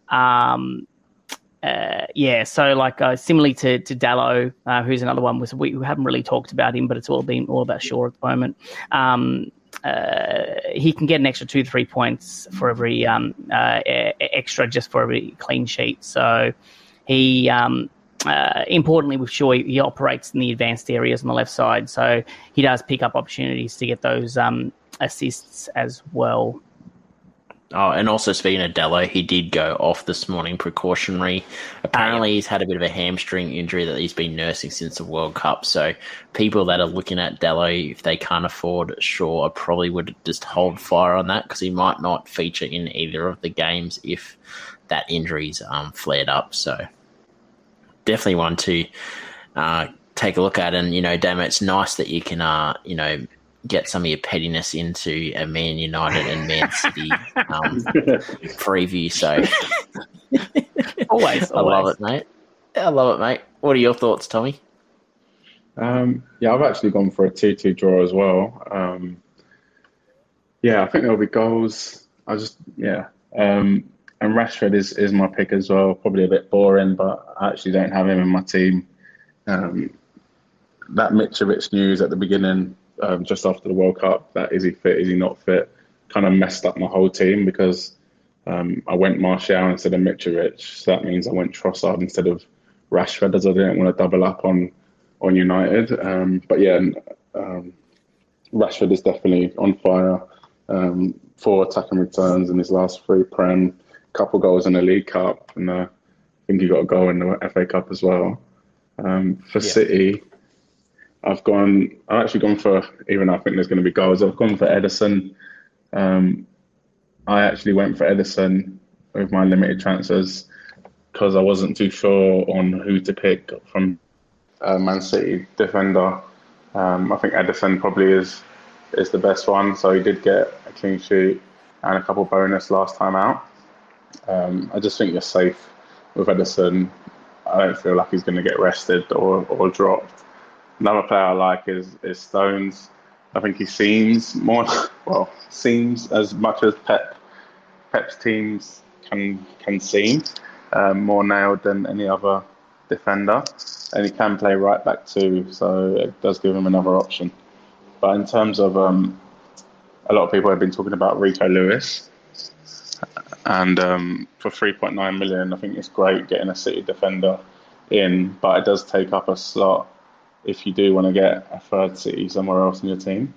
um, uh, yeah, so like uh, similarly to to Dallo, uh, who's another one was we, we, haven't really talked about him, but it's all been all about Shaw at the moment. Um, uh, he can get an extra two three points for every um, uh, extra just for every clean sheet. So he um, uh, importantly with Shaw, he, he, operates in the advanced areas on the left side, so he does pick up opportunities to get those um, assists as well. Oh, and also speaking of Dallo, he did go off this morning precautionary. Apparently, he's had a bit of a hamstring injury that he's been nursing since the World Cup. So, people that are looking at Dallo, if they can't afford Shaw, probably would just hold fire on that because he might not feature in either of the games if that injury's um, flared up. So, definitely one to uh, take a look at. And, you know, damn, it's nice that you can, uh, you know, get some of your pettiness into a Man United and Man City um, preview. So always, I love it, mate. I love it, mate. What are your thoughts, Tommy? Um, yeah, I've actually gone for a 2 2 draw as well. Um, yeah, I think there'll be goals. I just, yeah. Um, and Rashford is, is my pick as well. Probably a bit boring, but I actually don't have him in my team. Um, that Mitrovic news at the beginning um, just after the World Cup that is he fit, is he not fit, kind of messed up my whole team because um, I went Martial instead of Mitrovic. So that means I went Trossard instead of Rashford as I didn't want to double up on on United. Um, but yeah, um, Rashford is definitely on fire. Um, four attacking returns in his last three Prem, couple goals in the League Cup, and uh, I think he got a goal in the FA Cup as well. Um, for yeah. City, I've gone. I've actually gone for even. I think there's going to be goals. I've gone for Ederson. Um, I actually went for Ederson with my limited transfers because I wasn't too sure on who to pick from uh, Man City defender. Um, I think Ederson probably is is the best one. So he did get a clean sheet and a couple bonus last time out. Um, I just think you're safe with Ederson. I don't feel like he's going to get rested or, or dropped. Another player I like is is Stones. I think he seems more well seems as much as Pep Pep's teams can can seem um, more nailed than any other defender, and he can play right back too. So it does give him another option. But in terms of um, a lot of people have been talking about Rico Lewis, and um, for 3.9 million, I think it's great getting a City defender in, but it does take up a slot if you do want to get a third city somewhere else in your team.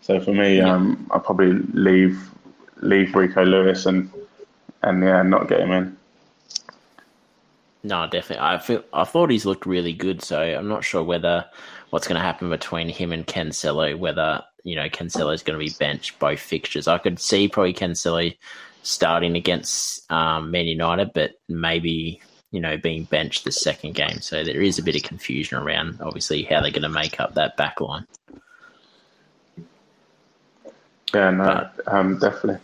So for me, yeah. um, I'll probably leave leave Rico Lewis and and yeah, not get him in. No, definitely. I feel I thought he's looked really good, so I'm not sure whether what's going to happen between him and Cancelo. Whether you know Cancelo is going to be benched both fixtures. I could see probably Cancelo starting against um, Man United, but maybe you know, being benched the second game. So there is a bit of confusion around, obviously, how they're going to make up that back line. Yeah, no, but, um, definitely.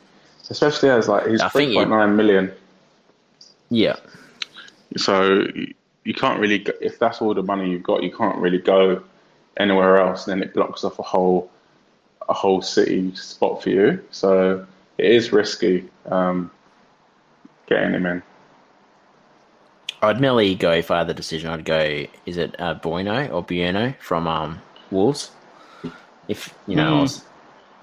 Especially as like he's three point nine million. Yeah. So you can't really, go, if that's all the money you've got, you can't really go anywhere else. And Then it blocks off a whole, a whole city spot for you. So it is risky um, getting him in. I'd merely go if I had the decision. I'd go. Is it uh, Bueno or Bueno from um, Wolves? If you know, mm. I was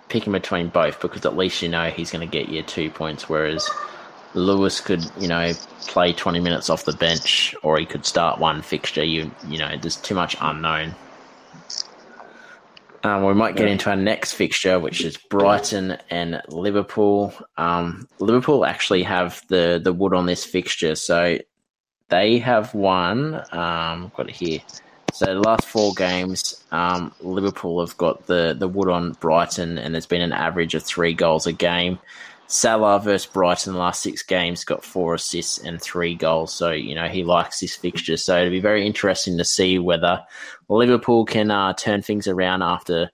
picking between both because at least you know he's going to get you two points. Whereas Lewis could, you know, play twenty minutes off the bench, or he could start one fixture. You, you know, there's too much unknown. Um, we might get into our next fixture, which is Brighton and Liverpool. Um, Liverpool actually have the the wood on this fixture, so they have won. Um, got it here. So the last four games, um, Liverpool have got the the wood on Brighton, and there's been an average of three goals a game. Salah versus Brighton, the last six games, got four assists and three goals. So you know he likes this fixture. So it'll be very interesting to see whether Liverpool can uh, turn things around after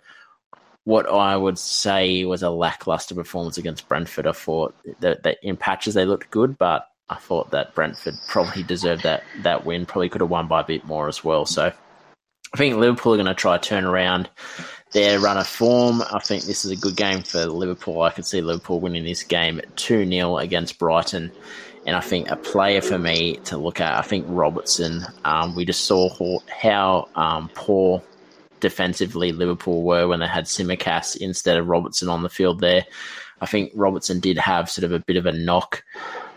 what I would say was a lackluster performance against Brentford. I thought that, that in patches they looked good, but I thought that Brentford probably deserved that that win. Probably could have won by a bit more as well. So I think Liverpool are going to try to turn around their run of form. I think this is a good game for Liverpool. I can see Liverpool winning this game 2 0 against Brighton. And I think a player for me to look at, I think Robertson. Um, we just saw how um, poor defensively Liverpool were when they had Tsimikas instead of Robertson on the field there. I think Robertson did have sort of a bit of a knock,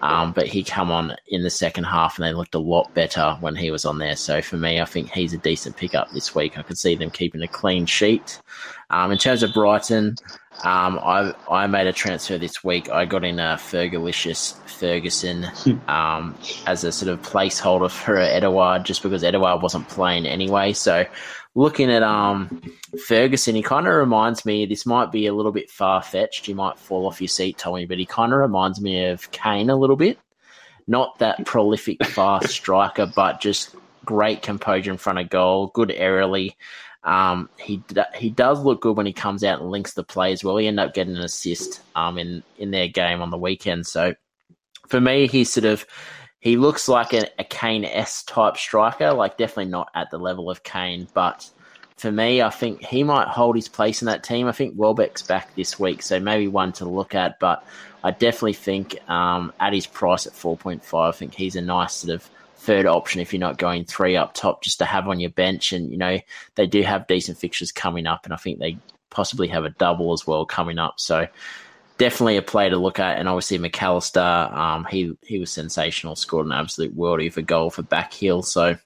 um, but he come on in the second half and they looked a lot better when he was on there. So for me, I think he's a decent pickup this week. I could see them keeping a clean sheet. Um, in terms of Brighton, um, I I made a transfer this week. I got in a Fergalicious Ferguson um, as a sort of placeholder for Edouard, just because Edouard wasn't playing anyway. So looking at um Ferguson, he kind of reminds me. This might be a little bit far fetched. You might fall off your seat, Tommy, but he kind of reminds me of Kane a little bit. Not that prolific, fast striker, but just great composure in front of goal, good aerially. Um, he he does look good when he comes out and links the play as well. He ended up getting an assist um, in in their game on the weekend. So for me, he's sort of he looks like a, a Kane S type striker, like definitely not at the level of Kane, but for me, I think he might hold his place in that team. I think Welbeck's back this week, so maybe one to look at, but I definitely think um, at his price at 4.5, I think he's a nice sort of third option if you're not going three up top just to have on your bench. And, you know, they do have decent fixtures coming up, and I think they possibly have a double as well coming up. So definitely a play to look at. And obviously Mac Allister, um, he he was sensational, scored an absolute worldie a goal for back heel. So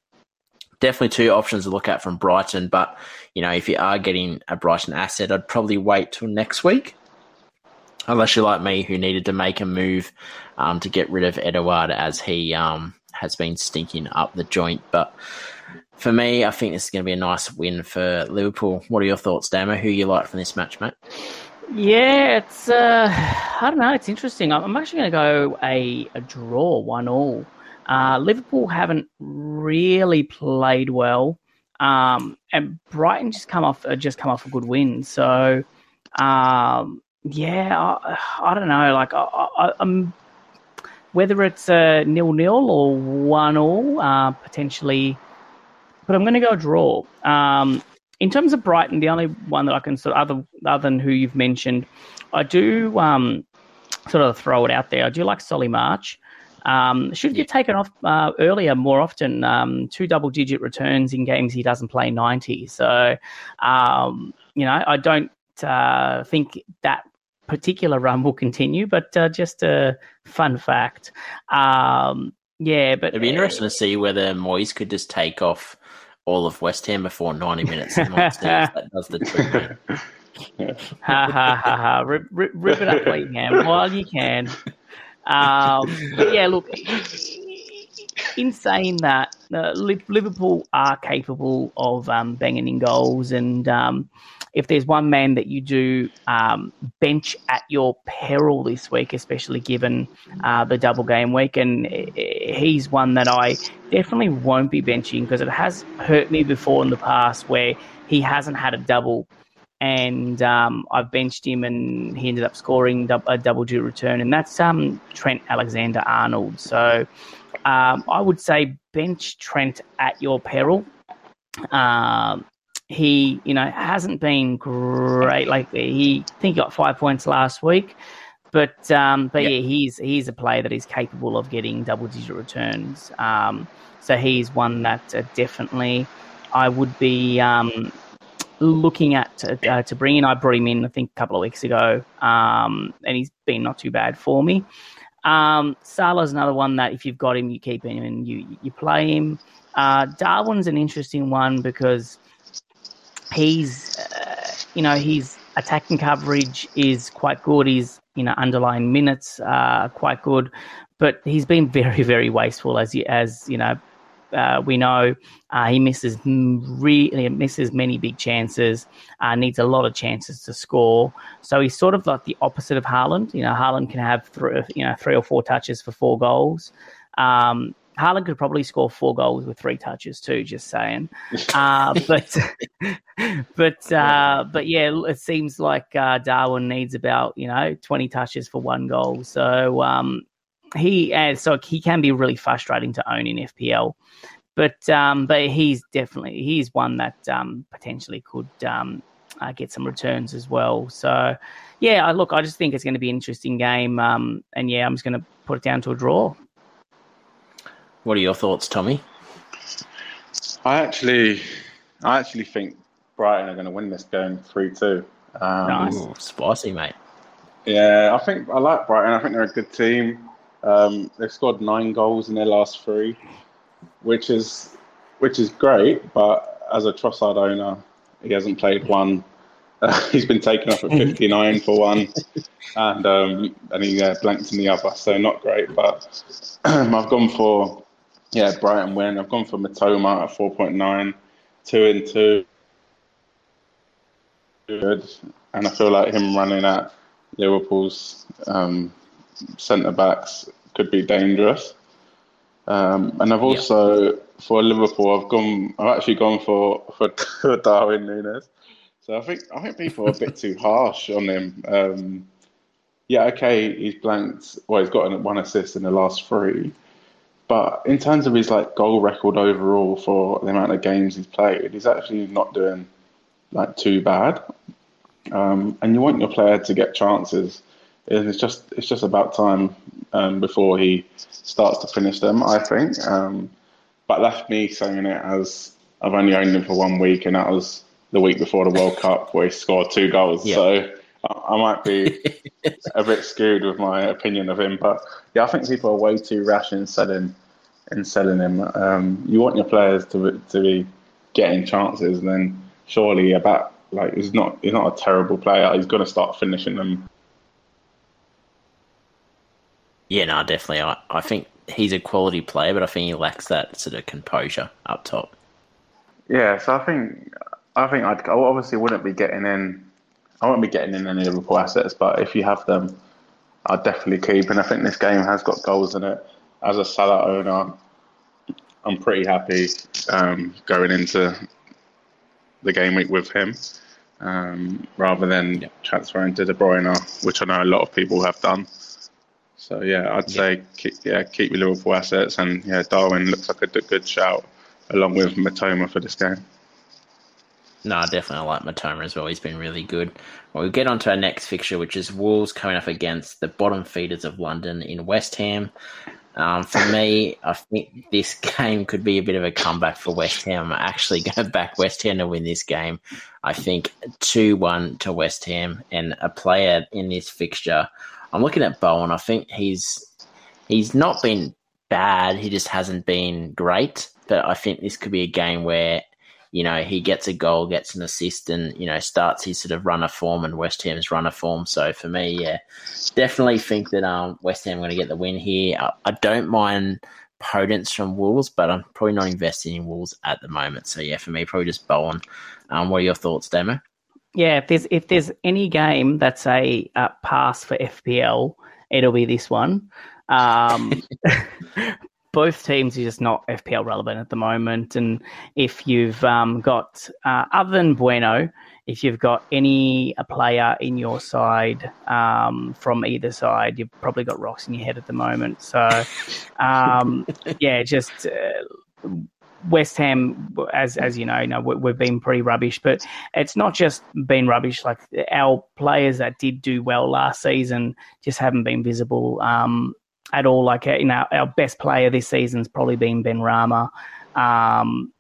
definitely two options to look at from Brighton. But you know, if you are getting a Brighton asset, I'd probably wait till next week. Unless you're like me, who needed to make a move um, to get rid of Edouard as he um, has been stinking up the joint. But for me, I think this is going to be a nice win for Liverpool. What are your thoughts, Damo? Who you like from this match, mate? Yeah, it's uh, I don't know. It's interesting. I'm actually going to go a, a draw, one all. Uh, Liverpool haven't really played well, um, and Brighton just come off uh, just come off a good win. So, um, yeah, I, I, don't know. Like, I, am whether it's a nil nil or one all, uh, potentially, but I'm going to go draw. Um, in terms of Brighton, the only one that I can sort of other other than who you've mentioned, I do um, sort of throw it out there. I do like Solly March. Um, should get taken off uh, earlier more often. Um, two double digit returns in games he doesn't play 90. So, um, you know, I don't uh, think that particular run will continue, but uh, just a fun fact. Um, yeah, but it'd be interesting to see whether Moyes could just take off all of West Ham before 90 minutes. that does the trick. ha ha ha ha! Rip, rip, rip it up you while you can. Um, yeah, look. In saying that, uh, Liverpool are capable of um, banging in goals, and um, if there's one man that you do um, bench at your peril this week, especially given uh, the double game week, and he's one that I definitely won't be benching because it has hurt me before in the past where he hasn't had a double. And um, I've benched him, and he ended up scoring a double due return, and that's um, Trent Alexander Arnold. So um, I would say bench Trent at your peril. Um, he, you know, hasn't been great. Like he, I think he got five points last week, but um, but yep. yeah, he's he's a player that is capable of getting double digit returns. Um, so he's one that uh, definitely I would be um, looking at to, uh, to, bring in. I brought him in, I think, a couple of weeks ago, um, and he's been not too bad for me. Um, Salah's another one that if you've got him, you keep him and you you play him. Uh, Darwin's an interesting one because he's, uh, you know, his attacking coverage is quite good. His, you know, underlying minutes are quite good, but he's been very, very wasteful as you, as you know. Uh, we know uh, he misses really misses many big chances. Uh, needs a lot of chances to score. So he's sort of like the opposite of Haaland. You know, Haaland can have three, you know three or four touches for four goals. Um, Haaland could probably score four goals with three touches too. Just saying, uh, but but uh, but yeah, it seems like uh, Darwin needs about you know twenty touches for one goal. So um, he uh, so he can be really frustrating to own in FPL. But um, but he's definitely he's one that um, potentially could um, uh, get some returns as well. So yeah, I, look, I just think it's going to be an interesting game. Um, and yeah, I'm just going to put it down to a draw. What are your thoughts, Tommy? I actually, I actually think Brighton are going to win this game three two. Um, nice, spicy, mate. Yeah, I think I like Brighton. I think they're a good team. Um, they've scored nine goals in their last three, which is which is great. But as a Trossard owner, he hasn't played one. Uh, he's been taken off at 59 for one, and um, and he uh, blanked in the other. So not great. But I've gone for yeah, Brighton win. I've gone for Mitoma at 4.9, two and two. Good. And I feel like him running at Liverpool's um, centre backs could be dangerous. Um, and I've also for Liverpool, I've gone. I've actually gone for for, Darwin Núñez. So I think I think people are a bit too harsh on him. Um, yeah, okay, he's blanked. Well, he's got one assist in the last three, but in terms of his like goal record overall for the amount of games he's played, he's actually not doing like too bad. Um, and you want your player to get chances. and It's just it's just about time um, before he starts to finish them. I think. Um, but that's me saying it as I've only owned him for one week, and that was the week before the World Cup where he scored two goals. Yeah. So I might be a bit skewed with my opinion of him, but yeah, I think people are way too rash in selling in selling him. Um, you want your players to to be getting chances, and then surely about like he's not he's not a terrible player. He's going to start finishing them. Yeah, no, definitely. I, I think he's a quality player, but I think he lacks that sort of composure up top. Yeah, so I think I think I'd, I obviously wouldn't be getting in I won't be getting in any Liverpool assets, but if you have them, I'd definitely keep. And I think this game has got goals in it. As a Salah owner, I'm pretty happy um, going into the game week with him, um, rather than yeah. transferring to De Bruyne, which I know a lot of people have done. So yeah, I'd yeah. say keep, yeah keep your Liverpool assets, and yeah, Darwin looks like a good shout along with Mitoma for this game. No, I definitely like Mitoma as well. He's been really good. Well, we'll get on to our next fixture, which is Wolves coming up against the bottom feeders of London in West Ham. Um, for me, I think this game could be a bit of a comeback for West Ham. I actually go back West Ham to win this game. I think 2 1 to West Ham and a player in this fixture. I'm looking at Bowen. I think he's he's not been bad. He just hasn't been great. But I think this could be a game where you know, he gets a goal, gets an assist, and you know starts his sort of runner form and West Ham's runner form. So for me, yeah, definitely think that um, West Ham are going to get the win here. I, I don't mind Podence from Wolves, but I'm probably not investing in Wolves at the moment. So yeah, for me, probably just Bowen. Um, what are your thoughts, Demo? Yeah, if there's if there's any game that's a, a pass for FPL, it'll be this one. Um, both teams are just not FPL relevant at the moment. And if you've um, got, uh, other than Bueno, if you've got any a player in your side um, from either side, you've probably got rocks in your head at the moment. So, um, yeah, just uh, West Ham, as as you know, you know we, have been pretty rubbish, but it's not just been rubbish. Like our players that did do well last season just haven't been visible. Um, at all. Like uh, you know, our best player this season's probably been Benrahma. Um,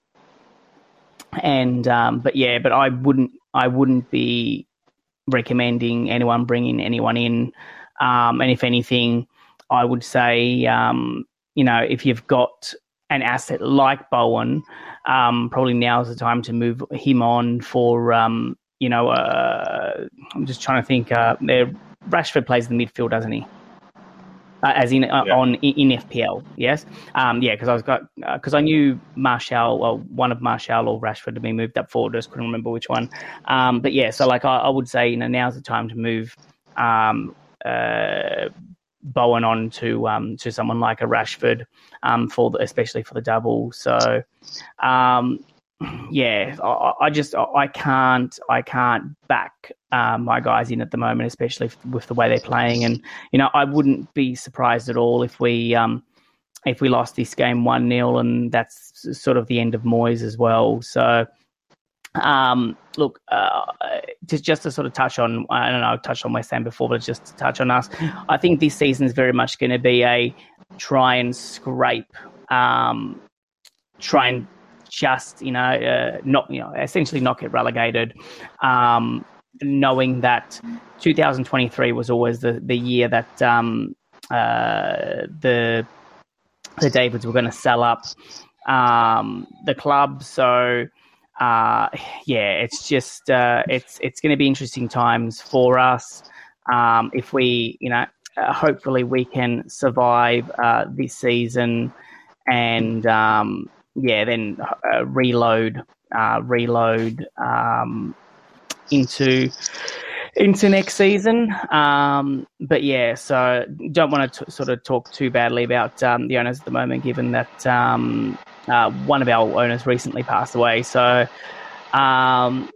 and um, but yeah, but I wouldn't I wouldn't be recommending anyone bringing anyone in. Um, and if anything, I would say um, you know if you've got an asset like Bowen, um, probably now is the time to move him on for um, you know. Uh, I'm just trying to think. Uh, Rashford plays in the midfield, doesn't he? Uh, as in uh, yeah. on in, FPL. Yes, um, yeah, because I was got because uh, I knew Martial, well, one of Martial or Rashford to be moved up forward. I just couldn't remember which one. Um, but yeah, so like I, I, would say, you know, now's the time to move um, uh, Bowen on to um, to someone like a Rashford um, for the, especially for the double. So um, yeah, I, I, just I can't I can't back um, my guys in at the moment, especially with the way they're playing. And you know, I wouldn't be surprised at all if we um, if we lost this game one 0 and that's sort of the end of Moyes as well. So. Um, look, uh, just just to sort of touch on, I don't know, I've touched on West Ham before, but just to touch on us, I think this season is very much going to be a try and scrape, um, try and just you know uh, not you know essentially not get relegated. Um, knowing that 2023 was always the the year that um, uh, the the Davids were going to sell up um, the club, so. Uh, yeah, it's just uh, it's it's going to be interesting times for us. Um, if we, you know, uh, hopefully we can survive uh, this season and um, yeah, then uh, reload, uh, reload um, into into next season. Um, but yeah, so don't want to sort of talk too badly about um, the owners at the moment, given that um, uh, one of our owners recently passed away. So um,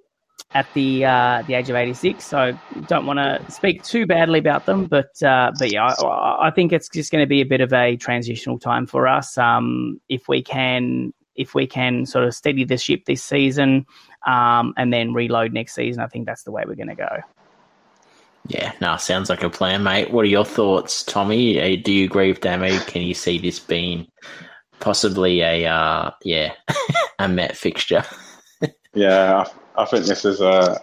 at the uh, the age of 86. So don't want to speak too badly about them, but uh, but yeah, I, I, think it's just going to be a bit of a transitional time for us. Um, if we can if we can sort of steady the ship this season um, and then reload next season, I think that's the way we're going to go. Yeah, no, sounds like a plan, mate. What are your thoughts, Tommy? Uh, do you agree with Damo? Can you see this being possibly a uh, yeah a Met fixture? Yeah, I think this is a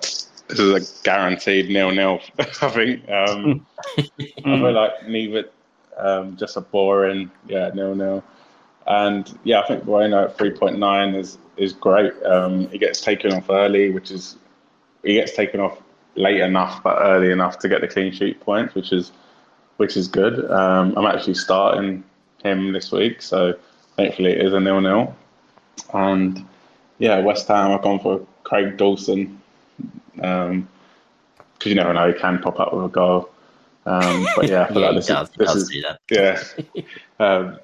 this is a guaranteed nil nil. I think um, I feel like neither um, just a boring yeah nil nil, and yeah I think Bueno at three point nine is is great. Um, he gets taken off early, which is he gets taken off late enough but early enough to get the clean sheet points, which is which is good. Um, I'm actually starting him this week, so hopefully it is a nil nil, and yeah West Ham I've gone for Craig Dawson, because um, you never know, he can pop up with a goal. Um, but yeah, I feel yeah, like this, does, is, this is yeah. um,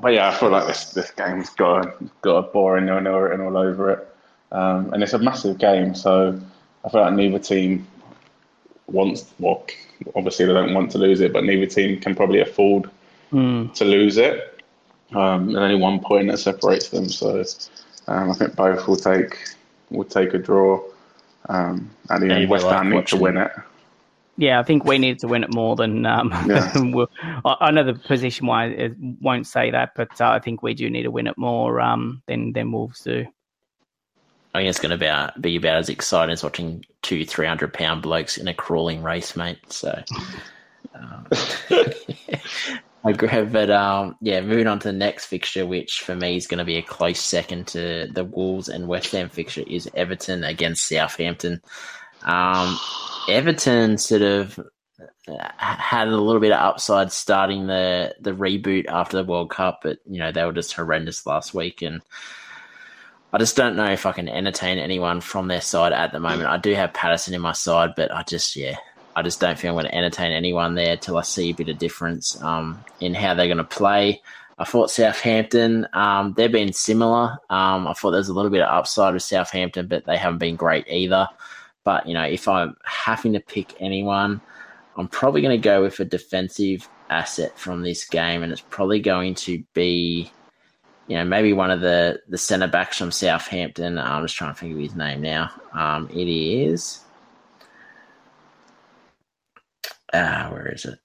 but yeah, I feel like this this game's got a, got a boring no no written all over it, um, and it's a massive game. So I feel like neither team wants. Well, obviously they don't want to lose it, but neither team can probably afford mm. to lose it. Um, and only one point that separates them. So um, I think both will take would take a draw. Um, and the end, West Ham need to win it. Yeah, I think we need to win it more than. Um, yeah. we'll, I know the position wise it won't say that, but uh, I think we do need to win it more um, than than Wolves do. I think it's going to be, uh, be about as exciting as watching two three hundred pound blokes in a crawling race, mate. So. Um, I agree, but um, yeah, moving on to the next fixture, which for me is going to be a close second to the Wolves and West Ham fixture, is Everton against Southampton. Um, Everton sort of had a little bit of upside starting the the reboot after the World Cup, but you know they were just horrendous last week, and I just don't know if I can entertain anyone from their side at the moment. I do have Patterson in my side, but I just yeah, I just don't think I'm going to entertain anyone there till I see a bit of difference um, in how they're going to play. I thought Southampton, um, they've been similar. Um, I thought there's a little bit of upside with Southampton, but they haven't been great either. But, you know, if I'm having to pick anyone, I'm probably going to go with a defensive asset from this game, and it's probably going to be, you know, maybe one of the, the centre backs from Southampton. I'm just trying to think of his name now. Um, it is ah, where is it?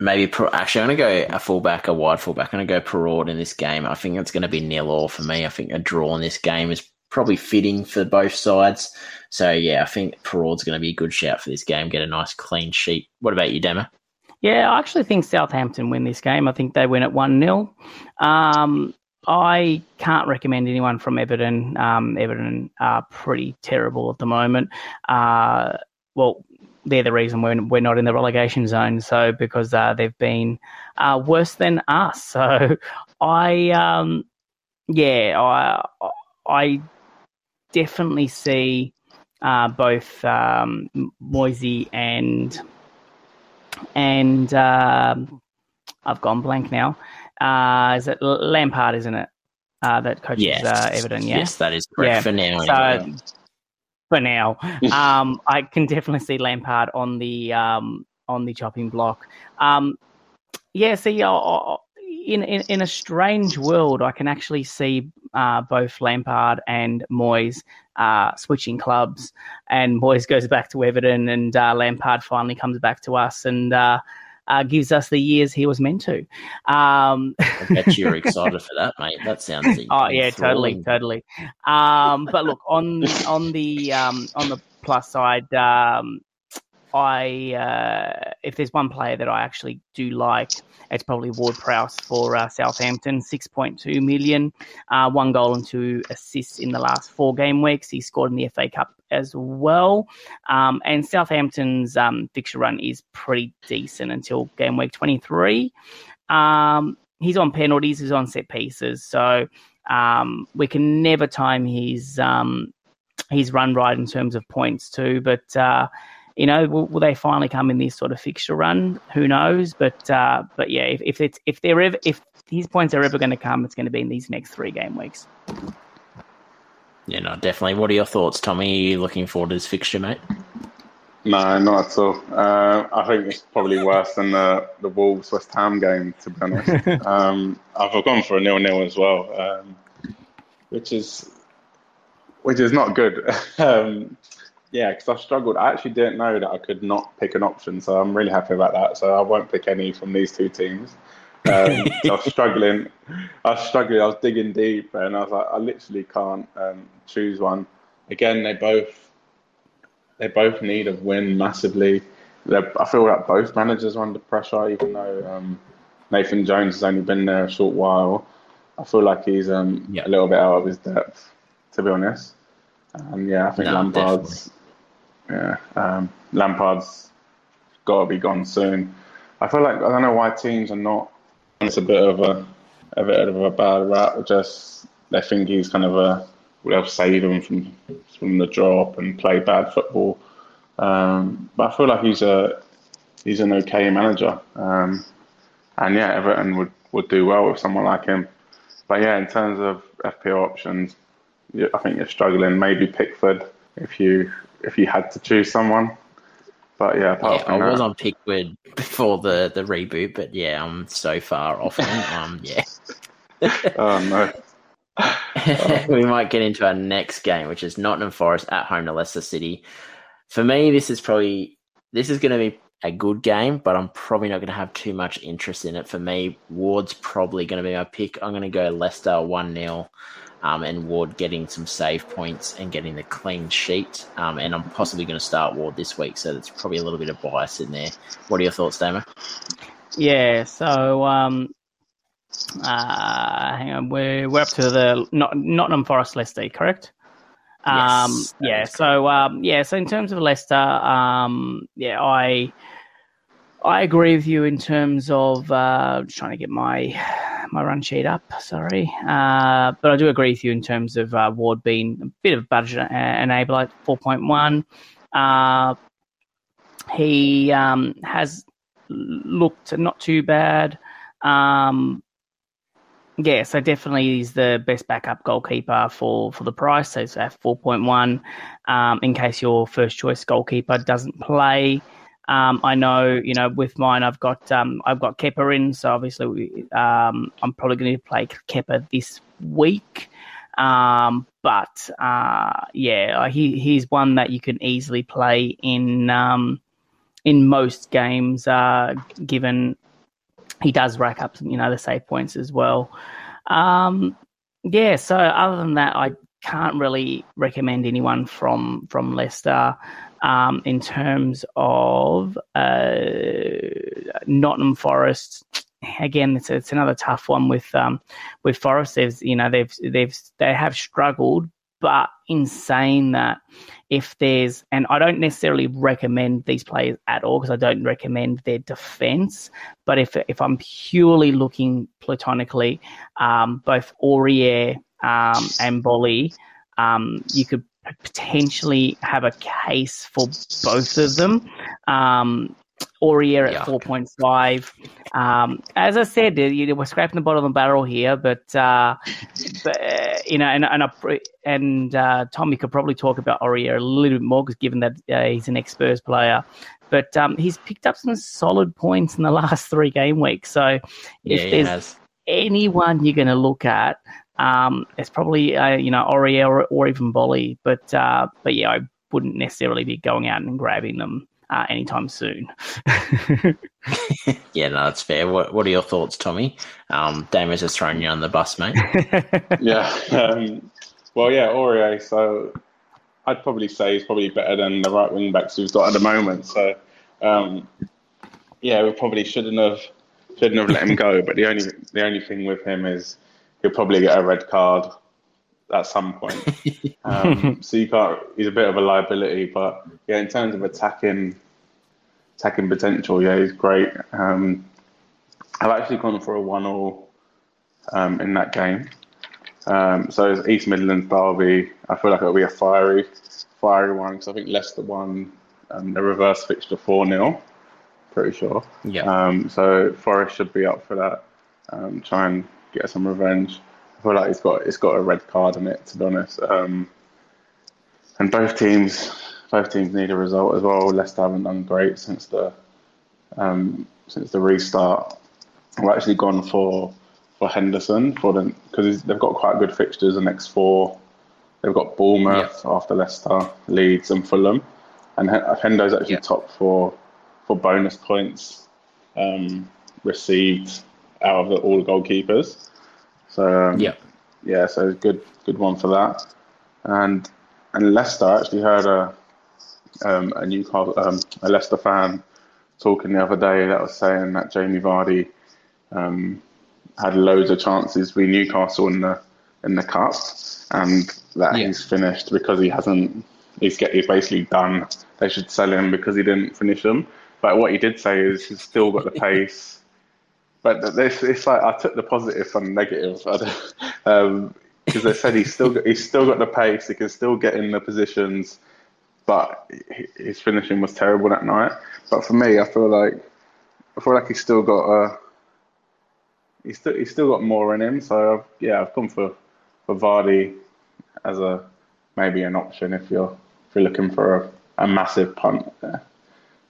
Maybe Pro- actually, I'm going to go a fullback, a wide fullback. I'm going to go Perraud in this game. I think it's going to be nil all for me. I think a draw in this game is probably fitting for both sides. So yeah, I think Perraud's going to be a good shout for this game. Get a nice clean sheet. What about you, Demo? Yeah, I actually think Southampton win this game. I think they win at 1 0. Um, I can't recommend anyone from Everton. Um, Everton are pretty terrible at the moment. Uh, well, they're the reason we're, we're not in the relegation zone. So because uh, they've been uh, worse than us. So I, um, yeah, I, I definitely see uh, both um, Moisey and and um, I've gone blank now. Uh, is it Lampard? Isn't it? Uh, that coaches Yes. uh, Everton. Yeah. Yes, that is correct Yeah. for now. So anyway. For now, um, I can definitely see Lampard on the um, on the chopping block. Um, yeah, see, I- in, in in a strange world, I can actually see uh, both Lampard and Moyes uh, switching clubs, and Moyes goes back to Everton, and uh, Lampard finally comes back to us and. Uh, gives us the years he was meant to. Um, I bet you're excited for that, mate. That sounds. Oh yeah, totally, totally. Um, but look on on the um, on the plus side, um, I uh, if there's one player that I actually do like, it's probably Ward Prowse for uh, Southampton. Six point two million, uh, one goal and two assists in the last four game weeks. He scored in the FA Cup as well. Um, and Southampton's um, fixture run is pretty decent until game week twenty three. Um, he's on penalties, he's on set pieces, so um, we can never time his um, his run right in terms of points too. But uh, you know, will, will they finally come in this sort of fixture run? Who knows? But uh, but yeah, if, if it's if they're ever if his points are ever going to come, it's going to be in these next three game weeks. Yeah, no, definitely. What are your thoughts, Tommy? Are you looking forward to this fixture, mate? No, not at all. Uh, I think it's probably worse than the, the Wolves West Ham game, to be honest. um, I've gone for a nil nil as well, um, which is which is not good. um, yeah, because I struggled. I actually didn't know that I could not pick an option, so I'm really happy about that. So I won't pick any from these two teams. Um, so I was struggling. I was struggling. I was digging deep, and I was like, I literally can't um, choose one. Again, they both they both need a win massively. They're, I feel like both managers are under pressure, even though um, Nathan Jones has only been there a short while. I feel like he's um, Yeah. a little bit out of his depth, to be honest. And yeah, I think No, Lampard's yeah um, Lampard's got to be gone soon. I feel like I don't know why teams are not. It's a bit of a a bit of a bad rap. Just they think he's kind of a they'll save him from from the drop and play bad football. Um, but I feel like he's a he's an okay manager. Um, and yeah, Everton would, would do well with someone like him. But yeah, in terms of FPL options, I think you're struggling. Maybe Pickford if you if you had to choose someone. But yeah, apart Yeah, from I was on Pickford before the, the reboot, but yeah, I'm so far off. Um, yeah. oh no, we might get into our next game, which is Nottingham Forest at home to Leicester City. For me, this is probably this is going to be a good game, but I'm probably not going to have too much interest in it. For me, Ward's probably going to be my pick. I'm going to go Leicester one 0 um, and Ward getting some save points and getting the clean sheet. Um, and I'm possibly going to start Ward this week, so there's probably a little bit of bias in there. What are your thoughts, Damo? Yeah, so um, uh, hang on, we're we're up to the Not- Nottingham Forest Leicester, correct? Um, Yes, yeah. So um, yeah. So in terms of Leicester, um, yeah, I I agree with you in terms of uh, trying to get my my run sheet up. Sorry, uh, but I do agree with you in terms of uh, Ward being a bit of a budget enabler four point one. Uh, he um, has looked not too bad. Um, yeah, so definitely he's the best backup goalkeeper for, for the price. So it's at 4.1 um, in case your first choice goalkeeper doesn't play. Um, I know, you know, with mine, I've got um, I've got Kepa in, so obviously we, um, I'm probably going to play Kepa this week. Um, but uh, yeah, he he's one that you can easily play in um, in most games, uh, given he does rack up, you know, the save points as well. Um, yeah. So other than that, I can't really recommend anyone from from Leicester. Um, in terms of uh, Nottingham Forest, again, it's, it's another tough one with um, with Forest. There's you know they've they've they have struggled, but in saying that, if there's and I don't necessarily recommend these players at all because I don't recommend their defense. But if if I'm purely looking platonically, um, both Aurier um, and Boly, um, you could potentially have a case for both of them. Um, Aurier at 4.5. Um, as I said, you know, we're scraping the bottom of the barrel here, but, uh, but uh, you know, and and, and uh, Tommy could probably talk about Aurier a little bit more because given that uh, he's an ex-Spurs player. But um, he's picked up some solid points in the last three game weeks. So if Yeah, there's has. anyone you're going to look at, um, it's probably uh, you know Aurier or, or even Boly. But uh, but yeah, I wouldn't necessarily be going out and grabbing them uh, anytime soon. Yeah, no, that's fair. What What are your thoughts, Tommy? Um, Damos has thrown you on the bus, mate. Yeah. Um, well, yeah, Aurier. So I'd probably say he's probably better than the right wing backs we've got at the moment. So um, yeah, we probably shouldn't have shouldn't have let him go. But the only the only thing with him is he'll probably get a red card at some point. Um, so you can't. He's a bit of a liability, but yeah, in terms of attacking attacking potential, yeah, he's great. Um, I've actually gone for a one-all um, in that game. Um, so it's East Midlands derby. I feel like it'll be a fiery, fiery one because I think Leicester won um, the reverse fixture four 0 Pretty sure. Yeah. Um, so Forest should be up for that. Um, try and get some revenge. I feel like it's got it's got a red card in it to be honest. Um, and both teams both teams need a result as well. Leicester haven't done great since the um, since the restart. We've actually gone for for Henderson for the because they've got quite good fixtures the next four. They've got Bournemouth after Leicester, Leeds, and Fulham, and Hendo's actually Yeah. top for for bonus points um, received out of the, all the goalkeepers. So um, Yeah. yeah, so good good one for that. And and Leicester I actually heard a um, a Newcastle um, a Leicester fan talking the other day that was saying that Jamie Vardy um, had loads of chances with Newcastle in the in the cup, and that Yeah. he's finished because he hasn't. He's get he's basically done. They should sell him because he didn't finish them. But what he did say is he's still got the pace. But this it's like I took the positive from the negative. I don't- um, because they said he's still got, he's still got the pace. He can still get in the positions, but his finishing was terrible that night. But for me, I feel like I feel like he's still got a he's still he's still got more in him. So I've, yeah, I've gone for for Vardy as a maybe an option if you're if you're looking for a, a massive punt. There.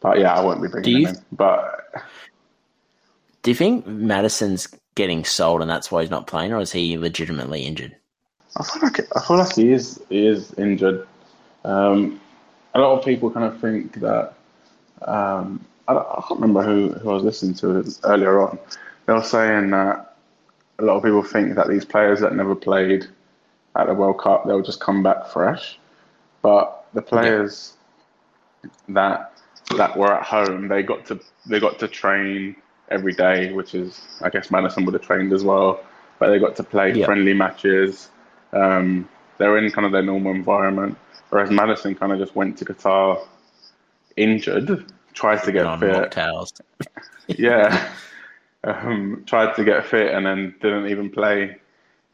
But yeah, I won't be bringing you- him in. But Do you think Maddison's getting sold and that's why he's not playing, or is he legitimately injured? I feel like I feel like he is he is injured. Um, a lot of people kind of think that um, I, I can't remember who, who I was listening to earlier on. They were saying that a lot of people think that these players that never played at the World Cup they'll just come back fresh, but the players that that were at home they got to they got to train every day, which is I guess Maddison would have trained as well, but they got to play Yeah. friendly matches. Um, they're in kind of their normal environment, whereas Maddison kind of just went to Qatar injured, tried to get fit, yeah, um, tried to get fit and then didn't even play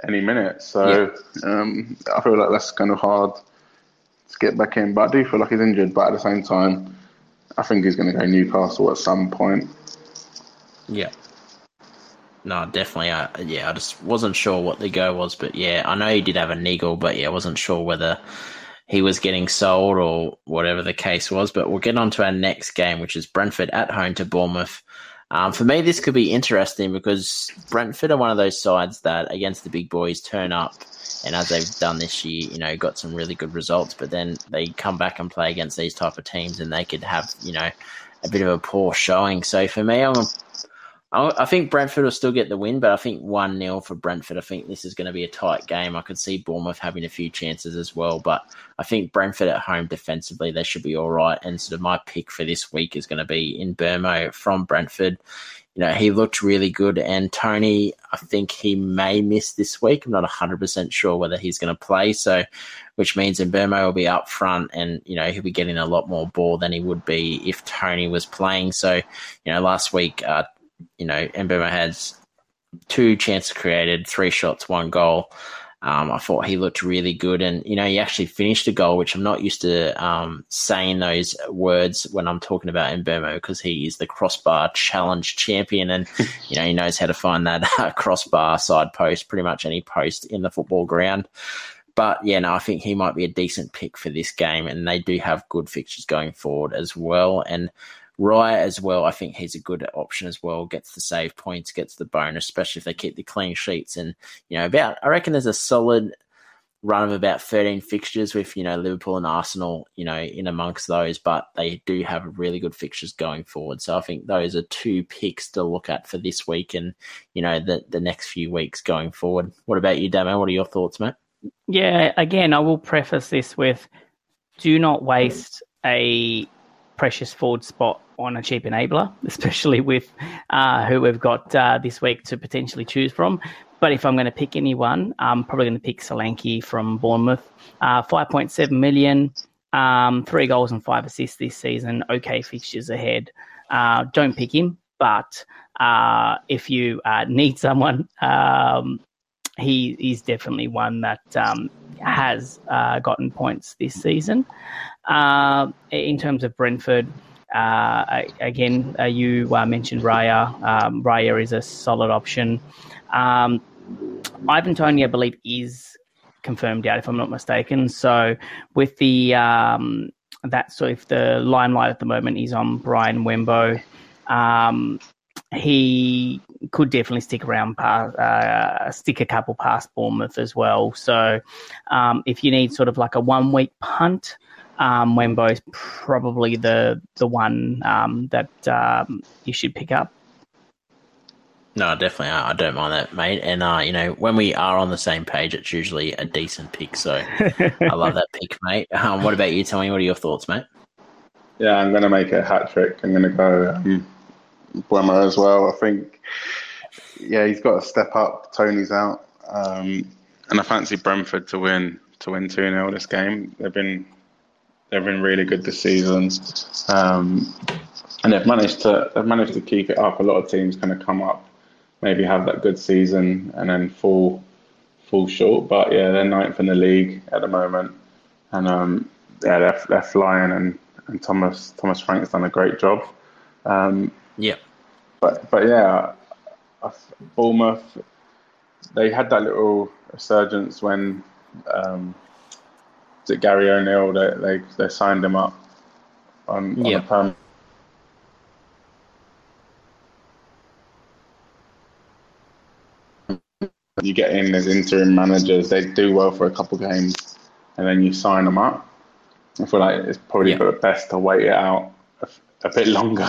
any minutes. So um, I feel like that's kind of hard to get back in. But I do feel like he's injured. But at the same time, I think he's going to go Newcastle at some point. Yeah. No, definitely. I, yeah, I just wasn't sure what the go was, but yeah, I know he did have a niggle, but yeah, I wasn't sure whether he was getting sold or whatever the case was. But we'll get on to our next game, which is Brentford at home to Bournemouth. Um, for me, this could be interesting because Brentford are one of those sides that against the big boys turn up, and as they've done this year, you know, got some really good results. But then they come back and play against these type of teams, and they could have, you know, a bit of a poor showing. So for me, I'm I think Brentford will still get the win, but I think 1 0 for Brentford. I think this is going to be a tight game. I could see Bournemouth having a few chances as well, but I think Brentford at home defensively, they should be all right. And sort of my pick for this week is going to be Mbeumo from Brentford. You know, he looked really good. And Tony, I think he may miss this week. I'm not 100% sure whether he's going to play. So, which means Mbeumo will be up front and, you know, he'll be getting a lot more ball than he would be if Tony was playing. So, you know, last week, uh, you know, Mbeumo has two chances created, three shots, one goal. Um, I thought he looked really good, and you know he actually finished a goal, which I'm not used to um, saying those words when I'm talking about Mbeumo because he is the crossbar challenge champion, and you know he knows how to find that uh, crossbar side post, pretty much any post in the football ground. But yeah, no, I think he might be a decent pick for this game, and they do have good fixtures going forward as well. And Raya as well, I think he's a good option as well. Gets the save points, gets the bonus, especially if they keep the clean sheets. And you know, about I reckon there's a solid run of about 13 fixtures with you know Liverpool and Arsenal, you know, in amongst those. But they do have really good fixtures going forward. So I think those are two picks to look at for this week and you know the the next few weeks going forward. What about you, Damo? What are your thoughts, mate? Yeah, again, I will preface this with: do not waste a precious forward spot on a cheap enabler, especially with uh, who we've got uh, this week to potentially choose from. But if I'm going to pick anyone, I'm probably going to pick Solanke from Bournemouth. Uh, 5.7 million, um, three goals and five assists this season. Okay fixtures ahead. Uh, don't pick him, but uh, if you uh, need someone, um, he is definitely one that um, has gotten points this season. in terms of Brentford, uh, again, uh, you uh, mentioned Raya. Um, Raya is a solid option. Um, Ivan Tony, I believe, is confirmed out, if I'm not mistaken. So with the um, that so if the limelight at the moment is on Brian Mbeumo, um, he could definitely stick around, past, uh, stick a couple past Bournemouth as well. So um, if you need sort of like a one week punt, um, is probably the the one um, that um, you should pick up. No, definitely, I don't mind that, mate. And uh, you know, when we are on the same page, it's usually a decent pick. So I love that pick, mate. Um, what about you? Tell me, what are your thoughts, mate? Yeah, I'm going to make a hat trick. I'm going to go um, Mbeumo as well. I think, yeah, he's got to step up. Tony's out, um, and I fancy Brentford to win to win two 0 this game. They've been They've been really good this season, um, and they've managed to they've managed to keep it up. A lot of teams kind of come up, maybe have that good season and then fall fall short. But yeah, they're ninth in the league at the moment, and um, yeah, they're they're flying. And, and Thomas Thomas Frank's done a great job. Um, yeah, but but yeah, Bournemouth they had that little resurgence when um, it Gary O'Neill? They they, they signed him up on, on a perm. You get in as interim managers, they do well for a couple of games, and then you sign them up. I feel like it's probably for the best to wait it out a, a bit longer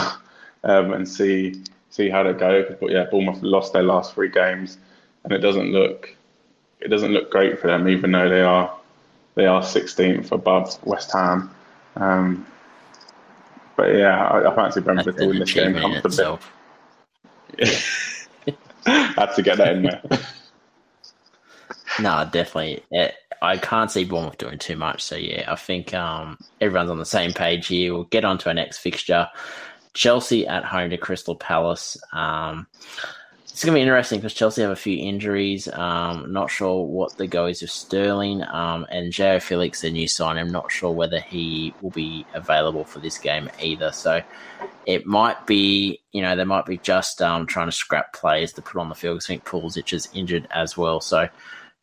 um, and see see how they go. But yeah, Bournemouth lost their last three games, and it doesn't look it doesn't look great for them, even though they are they are 16th above West Ham. Um, but yeah, I, I fancy Brentford to win this game comfortably. Had to get that in there. no, definitely. It, I can't see Bournemouth doing too much. So yeah, I think um, everyone's on the same page here. We'll get on to our next fixture. Chelsea at home to Crystal Palace. Um, it's going to be interesting because Chelsea have a few injuries. Um, not sure what the go is with Sterling um, and Joao Felix, the new sign. I'm not sure whether he will be available for this game either. So it might be, you know, they might be just um, trying to scrap players to put on the field. I think Pulisic is injured as well. So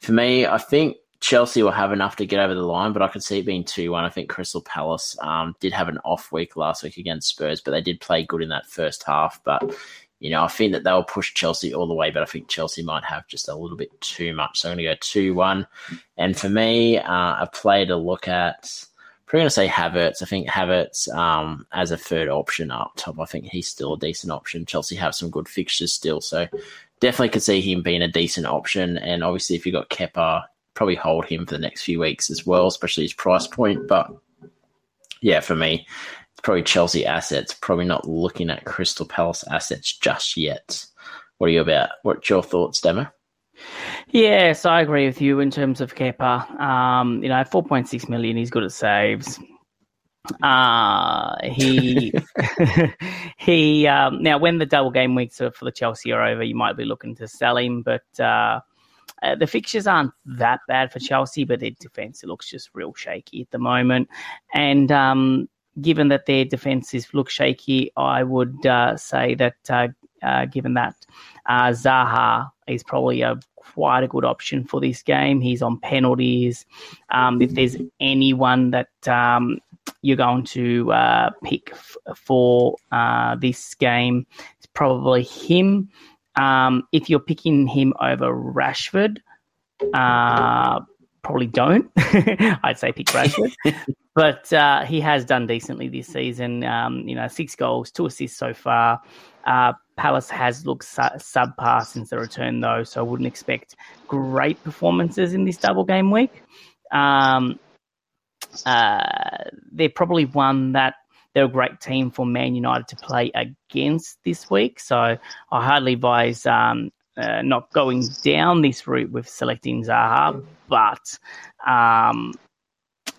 for me, I think Chelsea will have enough to get over the line, but I could see it being 2 1. I think Crystal Palace um, did have an off week last week against Spurs, but they did play good in that first half. But you know, I think that they'll push Chelsea all the way, but I think Chelsea might have just a little bit too much. So I'm going to go 2 1. And for me, uh, a player to look at, probably going to say Havertz. I think Havertz um, as a third option up top, I think he's still a decent option. Chelsea have some good fixtures still. So definitely could see him being a decent option. And obviously, if you've got Kepa, probably hold him for the next few weeks as well, especially his price point. But yeah, for me, it's probably Chelsea assets, probably not looking at Crystal Palace assets just yet. What are you about? What's your thoughts, Demo? Yes, I agree with you in terms of Kepa. Um, you know, 4.6 million, he's good at saves. Uh, he he um, now when the double game weeks for the Chelsea are over, you might be looking to sell him, but uh, uh, the fixtures aren't that bad for Chelsea, but their defence looks just real shaky at the moment. And um, given that their defences look shaky, I would uh, say that uh, uh, given that uh, Zaha is probably a quite a good option for this game. He's on penalties. Um, if there's anyone that um, you're going to pick f- for this game, it's probably him. Um, if you're picking him over Rashford, uh, probably don't. I'd say pick Rashford, but uh, he has done decently this season. Um, you know, six goals, two assists so far. Uh, Palace has looked su- subpar since the return, though, so I wouldn't expect great performances in this double game week. Um, uh, they're probably one that they're a great team for Man United to play against this week, so I hardly advise um, uh, not going down this route with selecting Zaha, but um,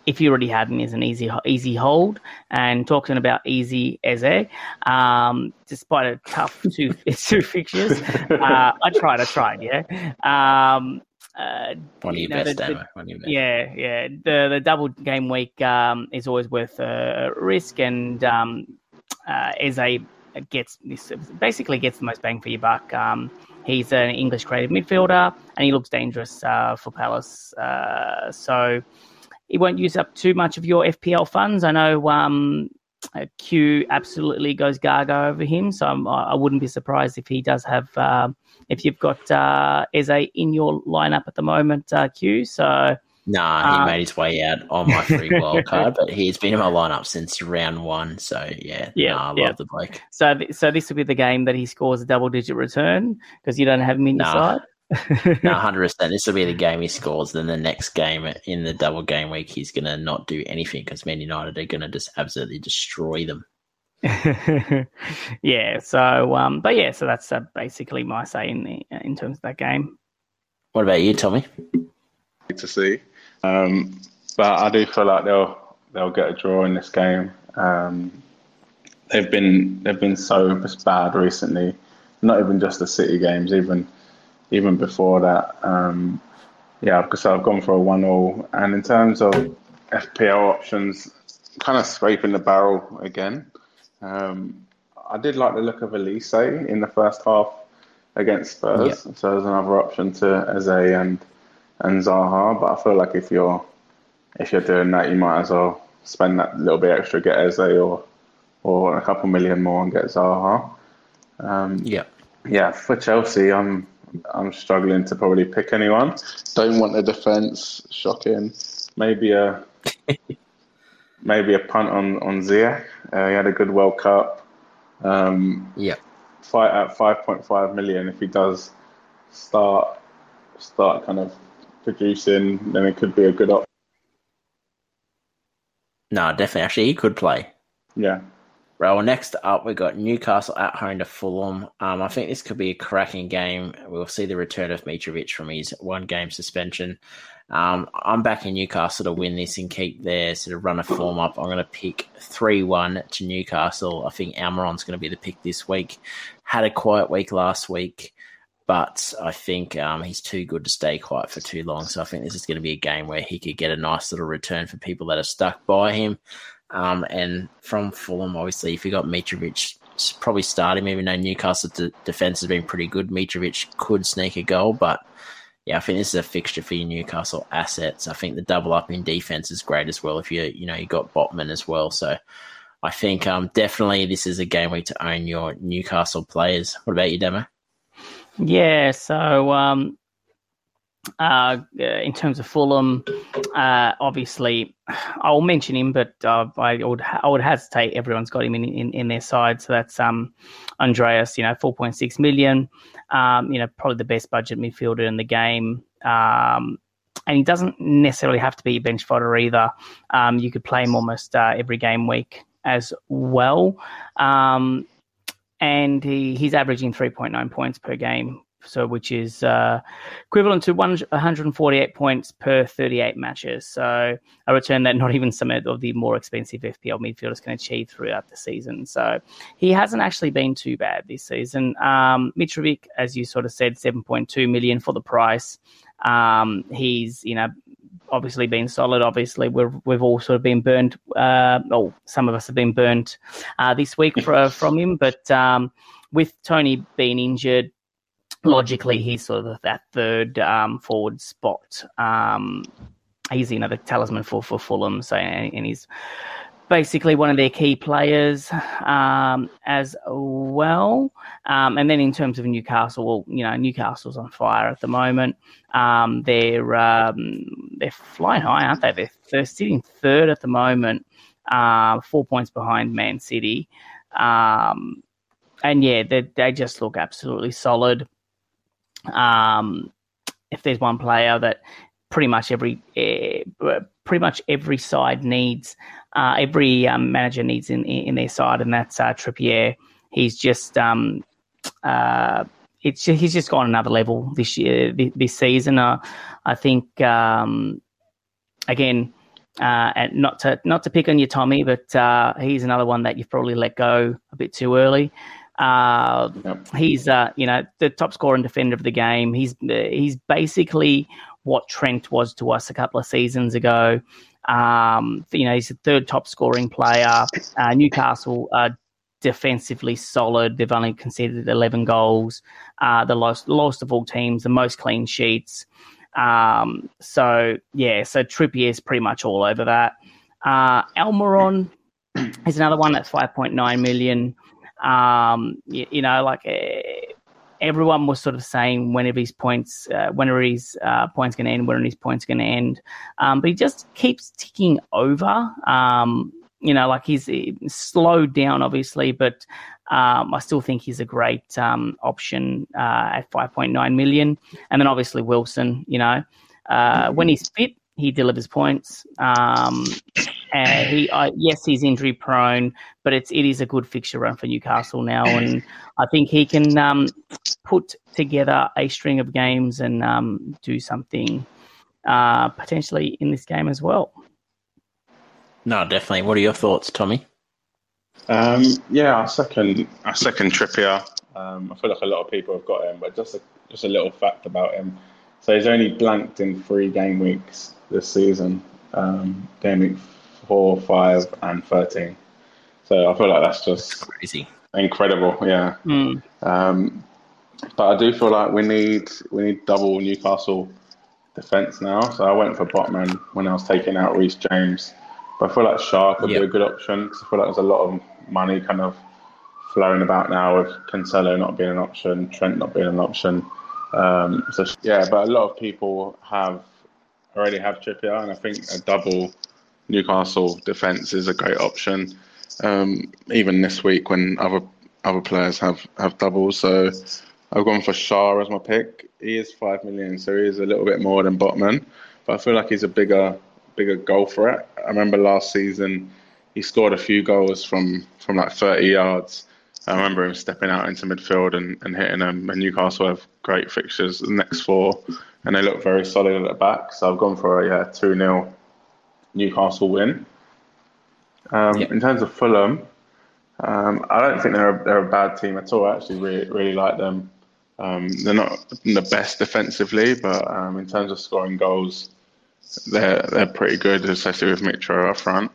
if you already have him as an easy easy hold. And talking about easy Eze, um, despite a tough two two fixtures, uh, I tried. I tried. Yeah. Um, uh, One of your know, best, the- the- One of your best. yeah, yeah. The the double game week um, is always worth a risk, and um, uh, Eze gets this basically gets the most bang for your buck. Um, he's an English creative midfielder, and he looks dangerous uh, for Palace. Uh, so he won't use up too much of your FPL funds. I know um, uh, Q absolutely goes gaga over him, so I'm, I I wouldn't be surprised if he does have. If you've got uh, Eze in your lineup at the moment, uh, Q. So Nah, he Uh, made his way out on my free wild card, but he's been in my lineup since round one. So yeah, Yeah, nah, I yeah. love the bloke. So, th- so this will be the game that he scores a double-digit return because you don't have him in your side. No, hundred percent. This will be the game he scores. Then the next game in the double game week, he's gonna not do anything because Man United are gonna just absolutely destroy them. yeah. So, um, but yeah, so that's uh, basically my say in the, in terms of that game. What about you, Tommy? to see. Um, but I do feel like they'll they'll get a draw in this game. Um, they've been they've been so bad recently. Not even just the City games, even even before that. Um, yeah, because I've gone for a one all. And in terms of FPL options, kind of scraping the barrel again. Um, I did like the look of Olise in the first half against Spurs, so there's another option to Eze and and Zaha. But I feel like if you're if you're doing that, you might as well spend that little bit extra, get Eze or or a couple million more and get Zaha. Um, Yeah. yeah, for Chelsea, I'm I'm struggling to probably pick anyone. Don't want the defense. Shocking. Maybe a maybe a punt on on Ziyech. Uh, he had a good World Cup. Um, Yeah. fight at 5.5 million. If he does start start kind of producing, then it could be a good option. No, definitely. Actually, he could play. Yeah. Right, well, next up, we've got Newcastle at home to Fulham. Um, I think this could be a cracking game. We'll see the return of Mitrovic from his one game suspension. Um, I'm backing Newcastle to win this and keep their sort of run of form up. I'm going to pick 3 1 to Newcastle. I think Almiron's going to be the pick this week. Had a quiet week last week, but I think um, he's too good to stay quiet for too long. So I think this is going to be a game where he could get a nice little return for people that are stuck by him. Um, and from Fulham, obviously, if you got Mitrovic, probably start him, even though Newcastle d- defense has been pretty good. Mitrovic could sneak a goal, but yeah, I think this is a fixture for your Newcastle assets. I think the double up in defense is great as well. If you you know you got Botman as well, so I think um, definitely this is a game week to own your Newcastle players. What about you, Demo? Yeah, so um, uh, in terms of Fulham, uh, obviously, I'll mention him, but uh, I would I would hesitate. Everyone's got him in, in, in their side, so that's um, Andreas. You know, four point six million. Um, you know, probably the best budget midfielder in the game. Um, and he doesn't necessarily have to be a bench fodder either. Um, you could play him almost uh, every game week as well. Um, and he, he's averaging 3.9 points per game, so which is uh, equivalent to one, 148 points per 38 matches. So a return that not even some of the more expensive FPL midfielders can achieve throughout the season. So he hasn't actually been too bad this season. Um, Mitrovic, as you sort of said, 7.2 million for the price. Um, he's you know obviously been solid. Obviously, we've we've all sort of been burned. Uh, oh, some of us have been burnt uh, this week for, from him. But um, with Tony being injured, logically he's sort of that third um, forward spot. Um, he's the talisman for for Fulham. So and, and he's basically one of their key players um, as well. Um, and then in terms of Newcastle, well, you know, Newcastle's on fire at the moment. Um, they're um, they're flying high, aren't they? They're, they're sitting third at the moment, uh, four points behind Man City. Um, and yeah, they they just look absolutely solid. Um, if there's one player that pretty much every uh, pretty much every side needs, uh, every um, manager needs in in their side, and that's uh, Trippier. He's just um, uh, it's he's just gone another level this year this season. Uh, I think um, again. Uh, and not to not to pick on you, Tommy, but he's another one that you've probably let go a bit too early. Uh, yep. He's uh, you know the top scorer and defender of the game. He's he's basically what Trent was to us a couple of seasons ago. Um, you know, he's the third top scoring player. Uh, Newcastle are defensively solid. They've only conceded 11 goals, uh, the lowest, lowest of all teams, the most clean sheets. Um, so, yeah, so Trippier is pretty much all over that. Uh, Almiron is another one that's 5.9 million. Um, you, you know, like uh, everyone was sort of saying whenever his points, uh, whenever his uh, points going to end, when his points going to end. Um, but he just keeps ticking over. Um, you know, like he's, slowed down, obviously, but um, I still think he's a great um, option uh, at 5.9 million. And then obviously Wilson, you know, uh, when he's fit, he delivers points. Um, and he, uh, yes, he's injury prone, but it's it is a good fixture run for Newcastle now, and I think he can um, put together a string of games and um, do something uh, potentially in this game as well. No, definitely. What are your thoughts, Tommy? Um, yeah, I second, I second Trippier. Um, I feel like a lot of people have got him, but just a, just a little fact about him. So he's only blanked in three game weeks this season. Um, game week four, five, and thirteen. So I feel like that's just that's crazy, incredible. Yeah. Mm. Um, but I do feel like we need we need double Newcastle defense now. So I went for Botman when I was taking out Reece James. But I feel like Schär could yep. be a good option because I feel like there's a lot of money kind of flowing about now with Cancelo not being an option, Trent not being an option. Um, so yeah, but a lot of people have already have Trippier, and I think a double Newcastle defence is a great option. Um, even this week when other other players have, have doubles, so I've gone for Schär as my pick. He is five million, so he is a little bit more than Botman, but I feel like he's a bigger bigger goal threat. I remember last season he scored a few goals from from like 30 yards. I remember him stepping out into midfield and, and hitting them. And Newcastle have great fixtures the next four, and they look very solid at the back. So I've gone for a yeah two 0 Newcastle win. Um, yeah. In terms of Fulham, um, I don't think they're a, they're a bad team at all. I actually really, really like them. Um, they're not the best defensively, but um, in terms of scoring goals, they're they're pretty good, especially with Mitro up front.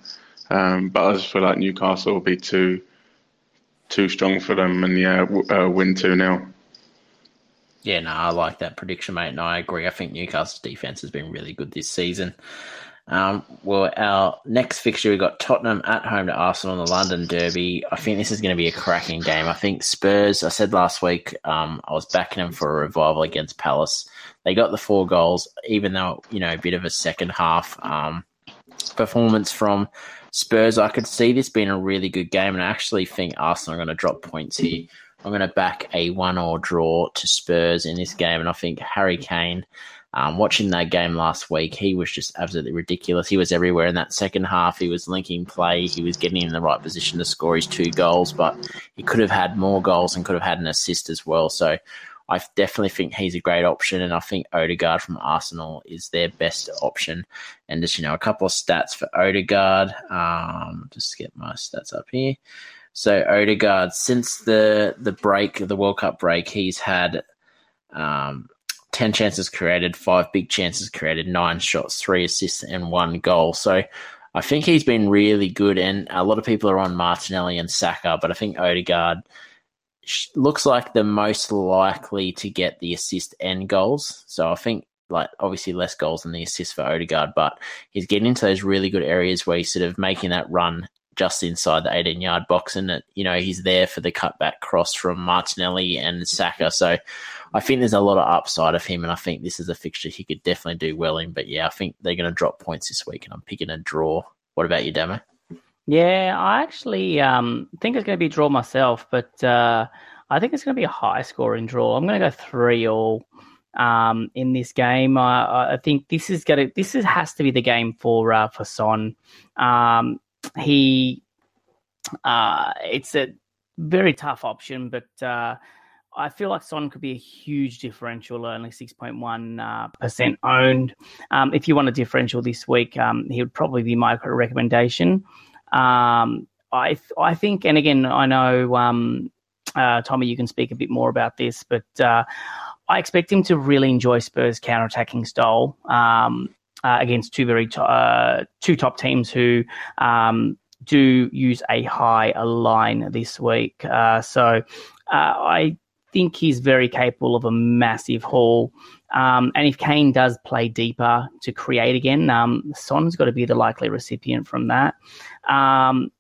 Um, but I just feel like Newcastle will be too too strong for them, and yeah, uh, win two 0 Yeah, no, I like that prediction, mate, and I agree. I think Newcastle's defense has been really good this season. Um, well, our next fixture, we've got Tottenham at home to Arsenal in the London Derby. I think this is going to be a cracking game. I think Spurs, I said last week, um, I was backing them for a revival against Palace. They got the four goals, even though, you know, a bit of a second half um, performance from Spurs. I could see this being a really good game, and I actually think Arsenal are going to drop points here. I'm going to back a one or draw to Spurs in this game, and I think Harry Kane um, watching that game last week, he was just absolutely ridiculous. He was everywhere in that second half. He was linking play. He was getting in the right position to score his two goals, but he could have had more goals and could have had an assist as well. So I definitely think he's a great option, and I think Odegaard from Arsenal is their best option. And just you know, a couple of stats for Odegaard. Um, just get my stats up here. So Odegaard, since the the break, the World Cup break, he's had um, 10 chances created, five big chances created, nine shots, three assists, and one goal. So I think he's been really good. And a lot of people are on Martinelli and Saka, but I think Odegaard looks like the most likely to get the assist and goals. So I think like obviously less goals than the assist for Odegaard, but he's getting into those really good areas where he's sort of making that run just inside the 18 yard box and it, you know he's there for the cutback cross from Martinelli and Saka. So I think there's a lot of upside of him, and I think this is a fixture he could definitely do well in. But yeah, I think they're going to drop points this week, and I'm picking a draw. What about you, Demo? Yeah, I actually um, think it's going to be a draw myself, but uh, I think it's going to be a high scoring draw. I'm going to go three all um, in this game. I, I think this is going to this is, has to be the game for uh, for Son. Um, he uh, it's a very tough option, but uh, I feel like Son could be a huge differential, only 6.1% uh, owned. Um, if you want a differential this week, um, he would probably be my recommendation. Um, I, I think, and again, I know, um, uh, Tommy, you can speak a bit more about this, but uh, I expect him to really enjoy Spurs' counter-attacking style um, uh, against two very to- uh, two top teams who um, do use a high line this week. Uh, so uh, I think he's very capable of a massive haul. Um, and if Kane does play deeper to create again, um, Son's got to be the likely recipient from that. Um,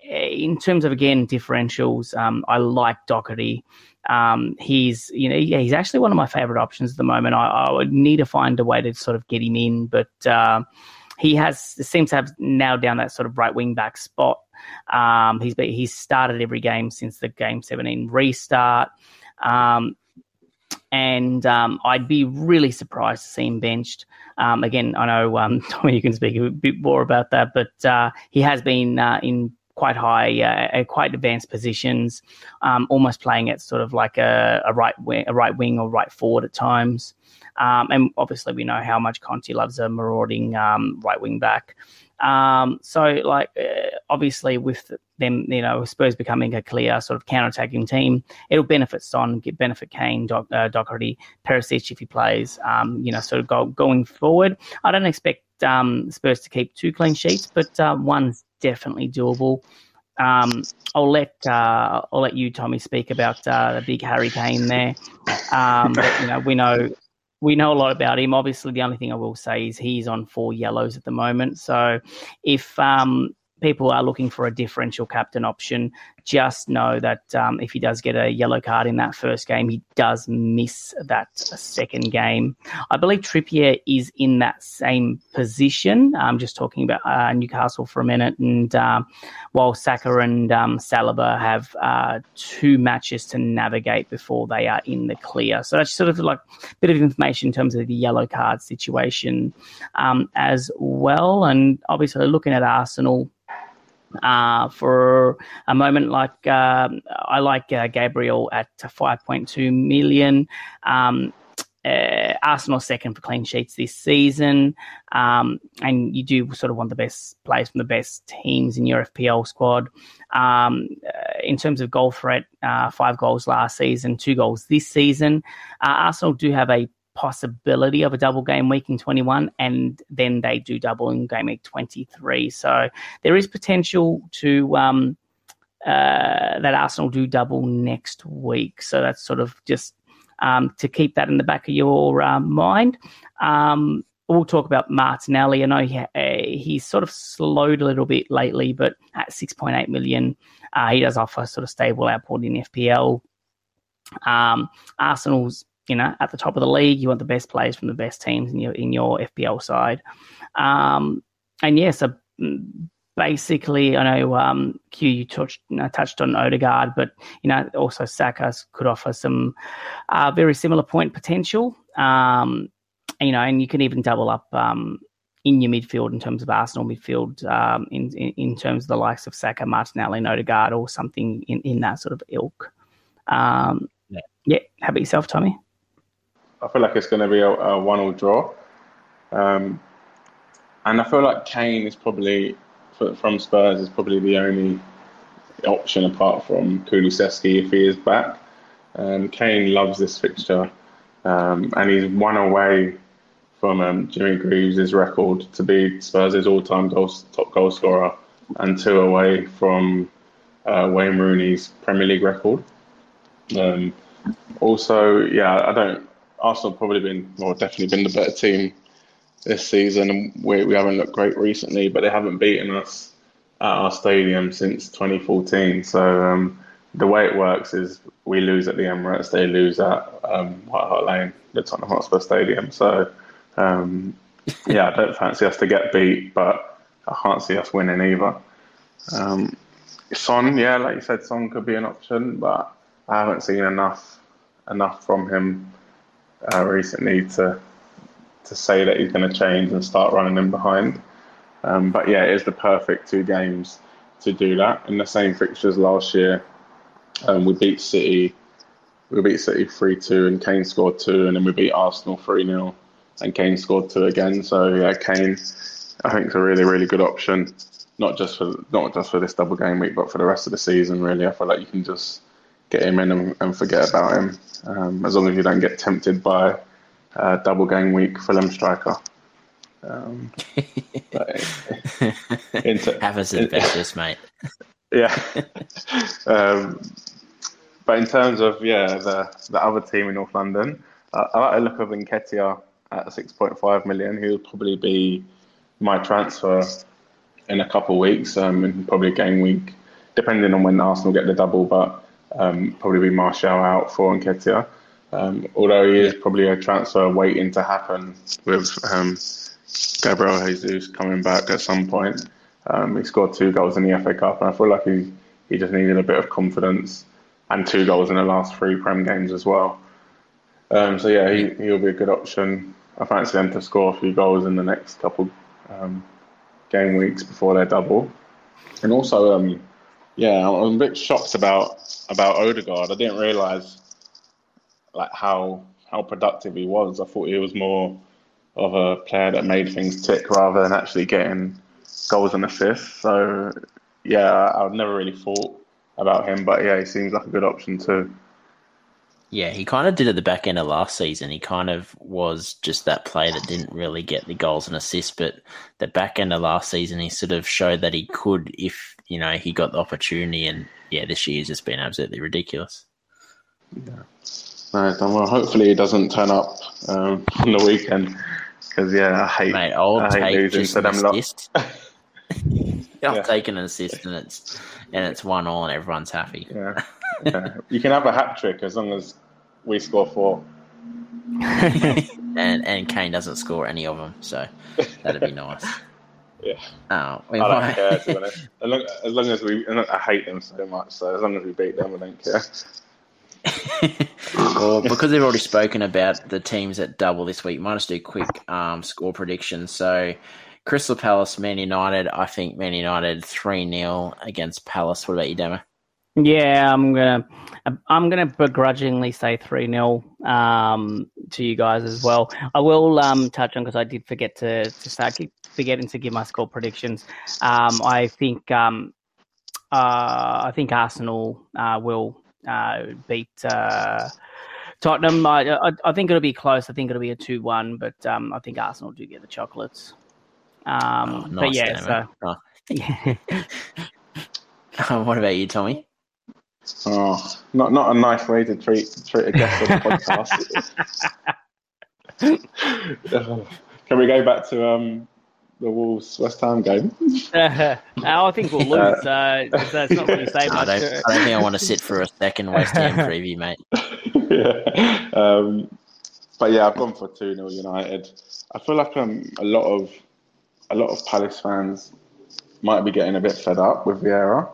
in terms of again differentials, um, I like Doherty. Um, he's you know he's actually one of my favorite options at the moment. I, I, would need to find a way to sort of get him in, but uh, he has seems to have nailed down that sort of right wing back spot. Um, he's been, he's started every game since the game 17 restart. Um, and um, I'd be really surprised to see him benched. Um, again, I know um, Tommy, you can speak a bit more about that, but uh, he has been uh, in quite high, uh, quite advanced positions, um, almost playing at sort of like a, a, right wing, a right wing or right forward at times. Um, and obviously, we know how much Conte loves a marauding um, right wing back. Um, so, like, uh, obviously, with them, you know, Spurs becoming a clear sort of counter-attacking team, it'll benefit Son, benefit Kane, Doc, uh, Doherty, Perisic if he plays. Um, you know, sort of go, going forward. I don't expect um, Spurs to keep two clean sheets, but uh, one's definitely doable. Um, I'll let uh, I'll let you, Tommy, speak about uh, the big Harry Kane there. Um, but, you know, we know we know a lot about him. Obviously, the only thing I will say is he's on four yellows at the moment. So if um, people are looking for a differential captain option, just know that um, if he does get a yellow card in that first game, he does miss that second game. I believe Trippier is in that same position. I'm just talking about uh, Newcastle for a minute. And uh, while Saka and um, Saliba have uh, two matches to navigate before they are in the clear. So that's sort of like a bit of information in terms of the yellow card situation um, as well. And obviously, looking at Arsenal uh, for a moment. Like uh, I like uh, Gabriel at 5.2 million. Um, uh, Arsenal second for clean sheets this season, um, and you do sort of want the best players from the best teams in your FPL squad. Um, uh, in terms of goal threat, uh, five goals last season, two goals this season. Uh, Arsenal do have a possibility of a double game week in 21, and then they do double in game week 23. So there is potential to um, uh, that Arsenal do double next week. So that's sort of just um, to keep that in the back of your uh, mind. Um, we'll talk about Martinelli. I know he, uh, he's sort of slowed a little bit lately, but at 6.8 million, uh, he does offer sort of stable output in FPL. Um, Arsenal's you know, at the top of the league. You want the best players from the best teams in your in your FPL side. Um, and yeah, so mm, basically, I know um, Q you touched you know, touched on Odegaard, but you know also Saka could offer some uh, very similar point potential. Um, you know, and you can even double up um, in your midfield in terms of Arsenal midfield um, in, in, in terms of the likes of Saka, Martinelli, and Odegaard, or something in, in that sort of ilk. Um, yeah. yeah. How about yourself, Tommy? I feel like it's going to be a, a one-all draw, um, and I feel like Kane is probably from Spurs is probably the only option apart from Kulusevski if he is back. Um, Kane loves this fixture. um, and he's one away from um, Jimmy Greaves' record to be Spurs' all-time goals, top goal scorer, and two away from uh, Wayne Rooney's Premier League record. Um, also, yeah, I don't. Arsenal probably been, well, definitely been the better team this season, and we, we haven't looked great recently, but they haven't beaten us at our stadium since 2014. So um, the way it works is we lose at the Emirates, they lose at um, White Hart Lane, the Tottenham Hotspur Stadium. So um, yeah, I don't fancy us to get beat, but I can't see us winning either. Um, Son, yeah, like you said, Son could be an option, but I haven't seen enough enough from him uh, recently to to say that he's going to change and start running them behind. Um, but yeah, it is the perfect two games to do that. In the same fixtures last year, um, we beat City, we beat City three two, and Kane scored two, and then we beat Arsenal three 0 and Kane scored two again. So yeah, Kane, I think, is a really really good option. Not just for not just for this double game week, but for the rest of the season. Really, I feel like you can just get him in and, and forget about him, um, as long as you don't get tempted by uh, double game week for Fulham striker. Um, into, Have us investors, mate. Yeah. um, but in terms of yeah, the the other team in North London, uh, I like the look of Nketiah at 6.5 million. He'll probably be my transfer in a couple of weeks, um, and probably a game week, depending on when Arsenal get the double. But um, probably be Martial out for Nketiah. Um, although he is probably a transfer waiting to happen with um, Gabriel Jesus coming back at some point. Um, he scored two goals in the FA Cup, and I feel like he, he just needed a bit of confidence and two goals in the last three Prem games as well. Um, so yeah, he he'll be a good option. I fancy them to score a few goals in the next couple um, game weeks before their double. And also, um, yeah, I'm a bit shocked about about Odegaard. I didn't realise like how how productive he was. I thought he was more of a player that made things tick rather than actually getting goals and assists. So yeah, I've never really thought about him, but yeah, he seems like a good option too. Yeah, he kind of did at the back end of last season. He kind of was just that player that didn't really get the goals and assists, but the back end of last season, he sort of showed that he could if you know he got the opportunity. And yeah, this year's just been absolutely ridiculous. Yeah. Nice. Well, hopefully he doesn't turn up um, on the weekend because yeah, I hate. Mate, I'll I hate take losing to them assist. I'll yeah. take an assist and it's and it's one all and everyone's happy. Yeah yeah. You can have a hat trick as long as we score four. and and Kane doesn't score any of them, so that'd be nice. Yeah. Oh, we I don't care. To be honest. As long, as long as we, I hate them so much. So as long as we beat them, I don't care. well, because they've already spoken about the teams that double this week, might just do quick um, score predictions. So, Crystal Palace, Man United. I think Man United three 0 against Palace. What about you, Demo? Yeah, I'm gonna I'm gonna begrudgingly say three 0 um, to you guys as well. I will um, touch on because I did forget to to start keep forgetting to give my score predictions. Um, I think um, uh, I think Arsenal uh, will uh, beat uh, Tottenham. I, I, I, think it'll be close. I think it'll be a two one, but um, I think Arsenal do get the chocolates. Um, oh, nice but yeah, so oh. yeah. what about you, Tommy? Oh, not not a nice way to treat treat a guest on the podcast. Can we go back to um, the Wolves West Ham game? Uh, I think we'll lose. Uh, so it's not really say much. I don't, I don't think I want to sit for a second West Ham preview, mate. yeah. Um, but yeah, I've gone for 2 0 United. I feel like um, a lot of a lot of Palace fans might be getting a bit fed up with Vieira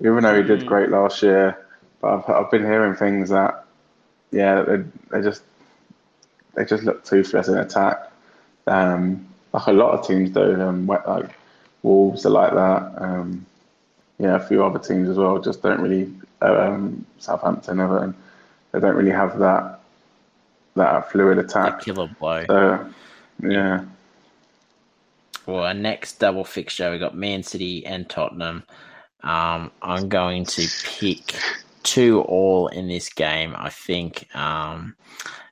even though he did mm. great last year. But I've, I've been hearing things that, yeah, they, they just they just look toothless in attack. Um, like a lot of teams do. Um, like Wolves are like that. Um, yeah, a few other teams as well just don't really. Um, Southampton, Everton, they don't really have that that fluid attack. killer blow. So, yeah. Well, our next double fixture, we got Man City and Tottenham. Um, I'm going to pick two all in this game. I think um,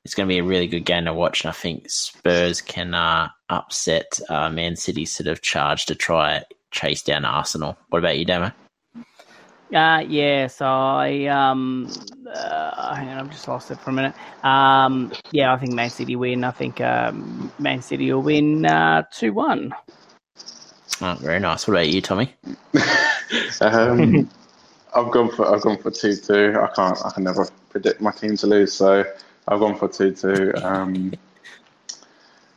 it's going to be a really good game to watch. And I think Spurs can uh, upset uh, Man City's sort of charge to try chase down Arsenal. What about you, Demo? Uh, yeah, so I um, uh, hang on, I've just lost it for a minute. Um, yeah, I think Man City win. I think um, Man City will win uh, two one. Oh, very nice. What about you, Tommy? um, I've gone for I've gone for two two. I can't I can never predict my team to lose, so I've gone for two two. Um,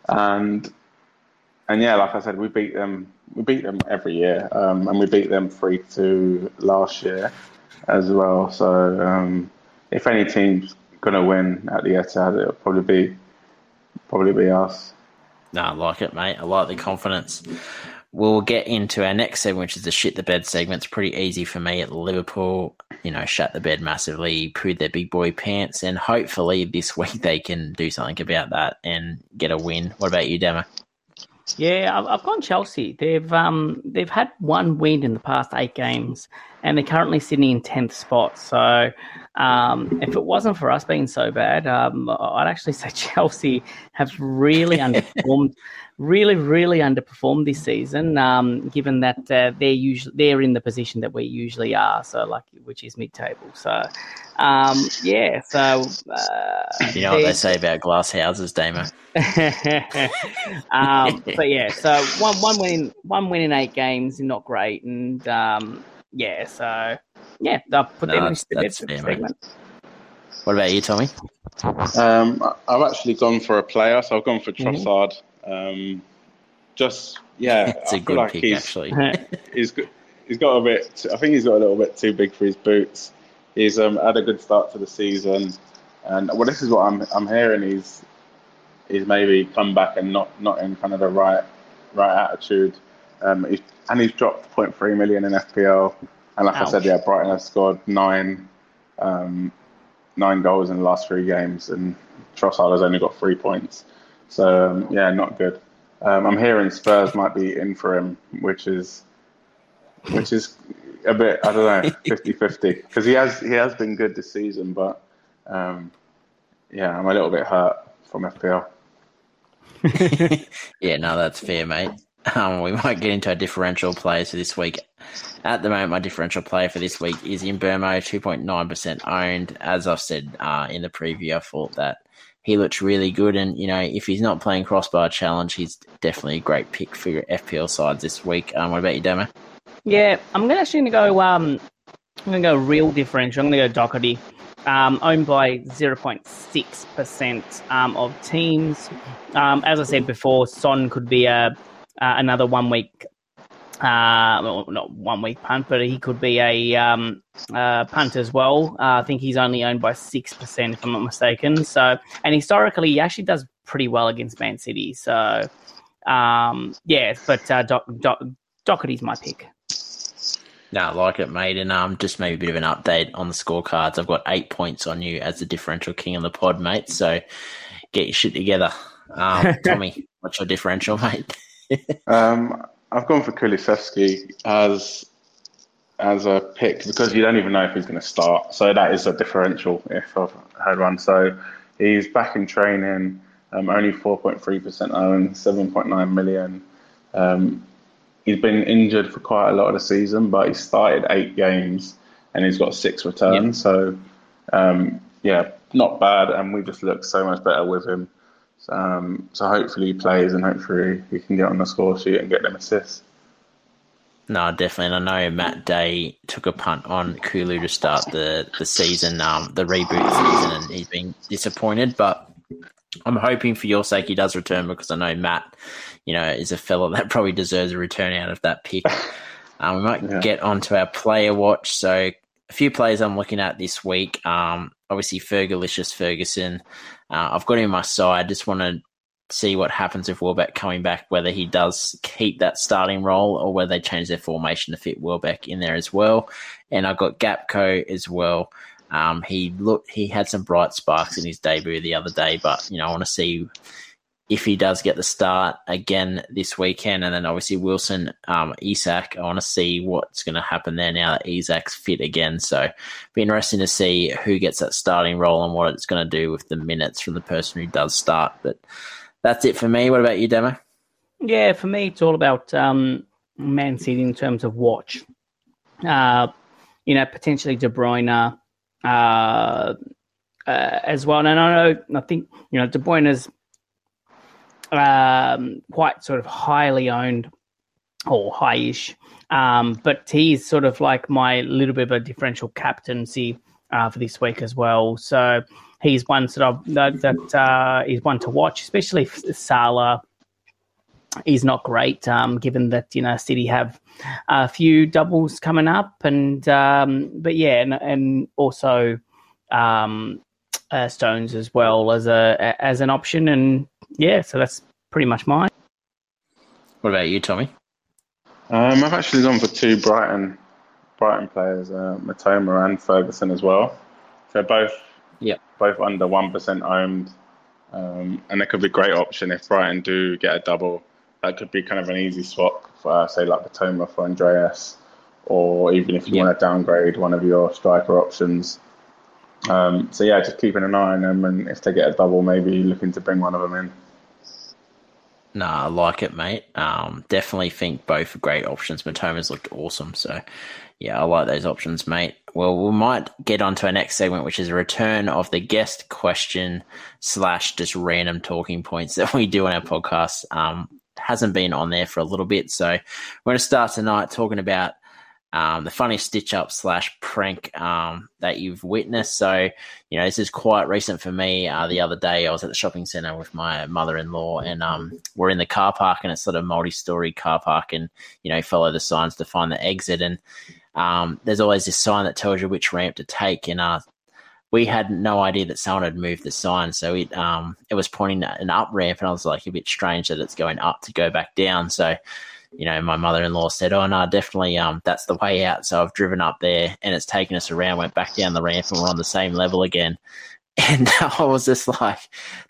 and and yeah, like I said, we beat them. We beat them every year, um, and we beat them three two last year as well. So um, if any team's gonna win at the Etihad, it'll probably be probably be us. No, I like it, mate. I like the confidence. We'll get into our next segment, which is the shit the bed segment. It's pretty easy for me at Liverpool. You know, shut the bed massively, pooed their big boy pants, and hopefully this week they can do something about that and get a win. What about you, Damo? Yeah, I've, gone Chelsea. They've um they've had one win in the past eight games, and they're currently sitting in tenth spot. So, um, if it wasn't for us being so bad, um, I'd actually say Chelsea have really underperformed really, really underperformed this season. Um, given that uh, they're usually they're in the position that we usually are, so like which is mid-table. So, um, yeah. So uh, you know what they say about glass houses, Damo. um, but yeah, so one one win one win in eight games, is not great, and um, yeah, so yeah, I'll put no, them that's, in that's fair, segment. What about you, Tommy? Um, I've actually gone for a player, so I've gone for mm-hmm. Trossard. Mm-hmm. Um, just yeah, it's a good like pick he's, actually. he's he's got a bit. I think he's got a little bit too big for his boots. He's um, had a good start to the season, and well, this is what I'm I'm hearing. He's he's maybe come back and not not in kind of the right right attitude. Um, he's, and he's dropped 0.3 million in FPL. And like Ouch. I said, yeah, Brighton have scored nine um, nine goals in the last three games, and Trossard has only got three points. So um, yeah, not good. Um, I'm hearing Spurs might be in for him, which is which is a bit I don't know 50-50 because he has he has been good this season, but um, yeah, I'm a little bit hurt from FPL. yeah, no, that's fair, mate. Um, we might get into our differential players for this week. At the moment, my differential player for this week is Mbeumo, 2.9% owned. As I've said uh, in the preview, I thought that he looks really good. And, you know, if he's not playing crossbar challenge, he's definitely a great pick for your FPL sides this week. Um, what about you, Damo? Yeah, I'm gonna actually gonna go. Um, I'm gonna go real differential. I'm gonna go Doherty, um, owned by 0.6 percent um, of teams. Um, as I said before, Son could be a uh, another one week uh, well, not one week punt, but he could be a um, uh, punt as well. Uh, I think he's only owned by six percent, if I'm not mistaken. So, and historically, he actually does pretty well against Man City. So, um, yeah, but uh, Doc, Doc, Doherty's my pick. No, I like it, mate. And um, just maybe a bit of an update on the scorecards. I've got eight points on you as the differential king of the pod, mate. So get your shit together. Um, Tommy, what's your differential, mate? um, I've gone for Kulusevski as as a pick because you don't even know if he's going to start. So that is a differential if I've heard one. So he's back in training, um, only 4.3% owned, 7.9 million. Um, he's been injured for quite a lot of the season, but he started eight games and he's got six returns. So um, yeah, not bad. And we just look so much better with him. Um, so hopefully he plays and hopefully he can get on the score sheet and get them assists. No, definitely. And I know Matt Day took a punt on Kulu to start the, the season, um, the reboot season, and he's been disappointed. But I'm hoping for your sake he does return because I know Matt, you know, is a fella that probably deserves a return out of that pick. Um, we might yeah. get onto our player watch. So a few players I'm looking at this week. Um, obviously Fergalicious Ferguson. Uh, I've got him on my side. Just want to see what happens with Welbeck coming back, whether he does keep that starting role or whether they change their formation to fit Welbeck in there as well. And I've got Gakpo as well. Um, he looked, he had some bright sparks in his debut the other day, but you know, I want to see if he does get the start again this weekend, and then obviously Wilson, um, Isak, I want to see what's going to happen there now that Isak's fit again. So, be interesting to see who gets that starting role and what it's going to do with the minutes from the person who does start. But that's it for me. What about you, Damo? Yeah, for me, it's all about um, Man City in terms of watch. Uh, you know, potentially De Bruyne uh, uh, as well. And I know, I think, you know, De Bruyne's um, quite sort of highly owned or high-ish, um, but he's sort of like my little bit of a differential captaincy uh, for this week as well. So he's one sort of that, that uh, is one to watch, especially if Salah is not great, um, given that you know City have a few doubles coming up, and um, but yeah, and, and also um, uh, Stones as well as a as an option, and yeah, so that's pretty much mine. What about you, Tommy? Um, I've actually gone for two Brighton Brighton players, uh, Mitoma and Ferguson as well. They're both yep. both under one percent owned, um, and that could be a great option if Brighton do get a double. That could be kind of an easy swap for uh, say like Mitoma for Andreas, or even if you yep. want to downgrade one of your striker options. Um, so yeah, just keeping an eye on them, and if they get a double, maybe looking to bring one of them in. Nah, I like it, mate. Um, definitely think both are great options. Mitoma's looked awesome, so yeah, I like those options, mate. Well, we might get on to our next segment, which is a return of the guest question slash just random talking points that we do on our podcast. Um, hasn't been on there for a little bit, so we're going to start tonight talking about um, the funny stitch up slash prank um, that you've witnessed. So, you know, this is quite recent for me. Uh, the other day, I was at the shopping center with my mother in law, and um, we're in the car park, and it's sort of multi story car park, and, you know, follow the signs to find the exit. And um, there's always this sign that tells you which ramp to take. And uh, we had no idea that someone had moved the sign. So it, um, it was pointing an up ramp, and I was like, a bit strange that it's going up to go back down. So, you know, my mother in law said, "Oh no, definitely, um, that's the way out." So I've driven up there, and it's taken us around, went back down the ramp, and we're on the same level again. And I was just like,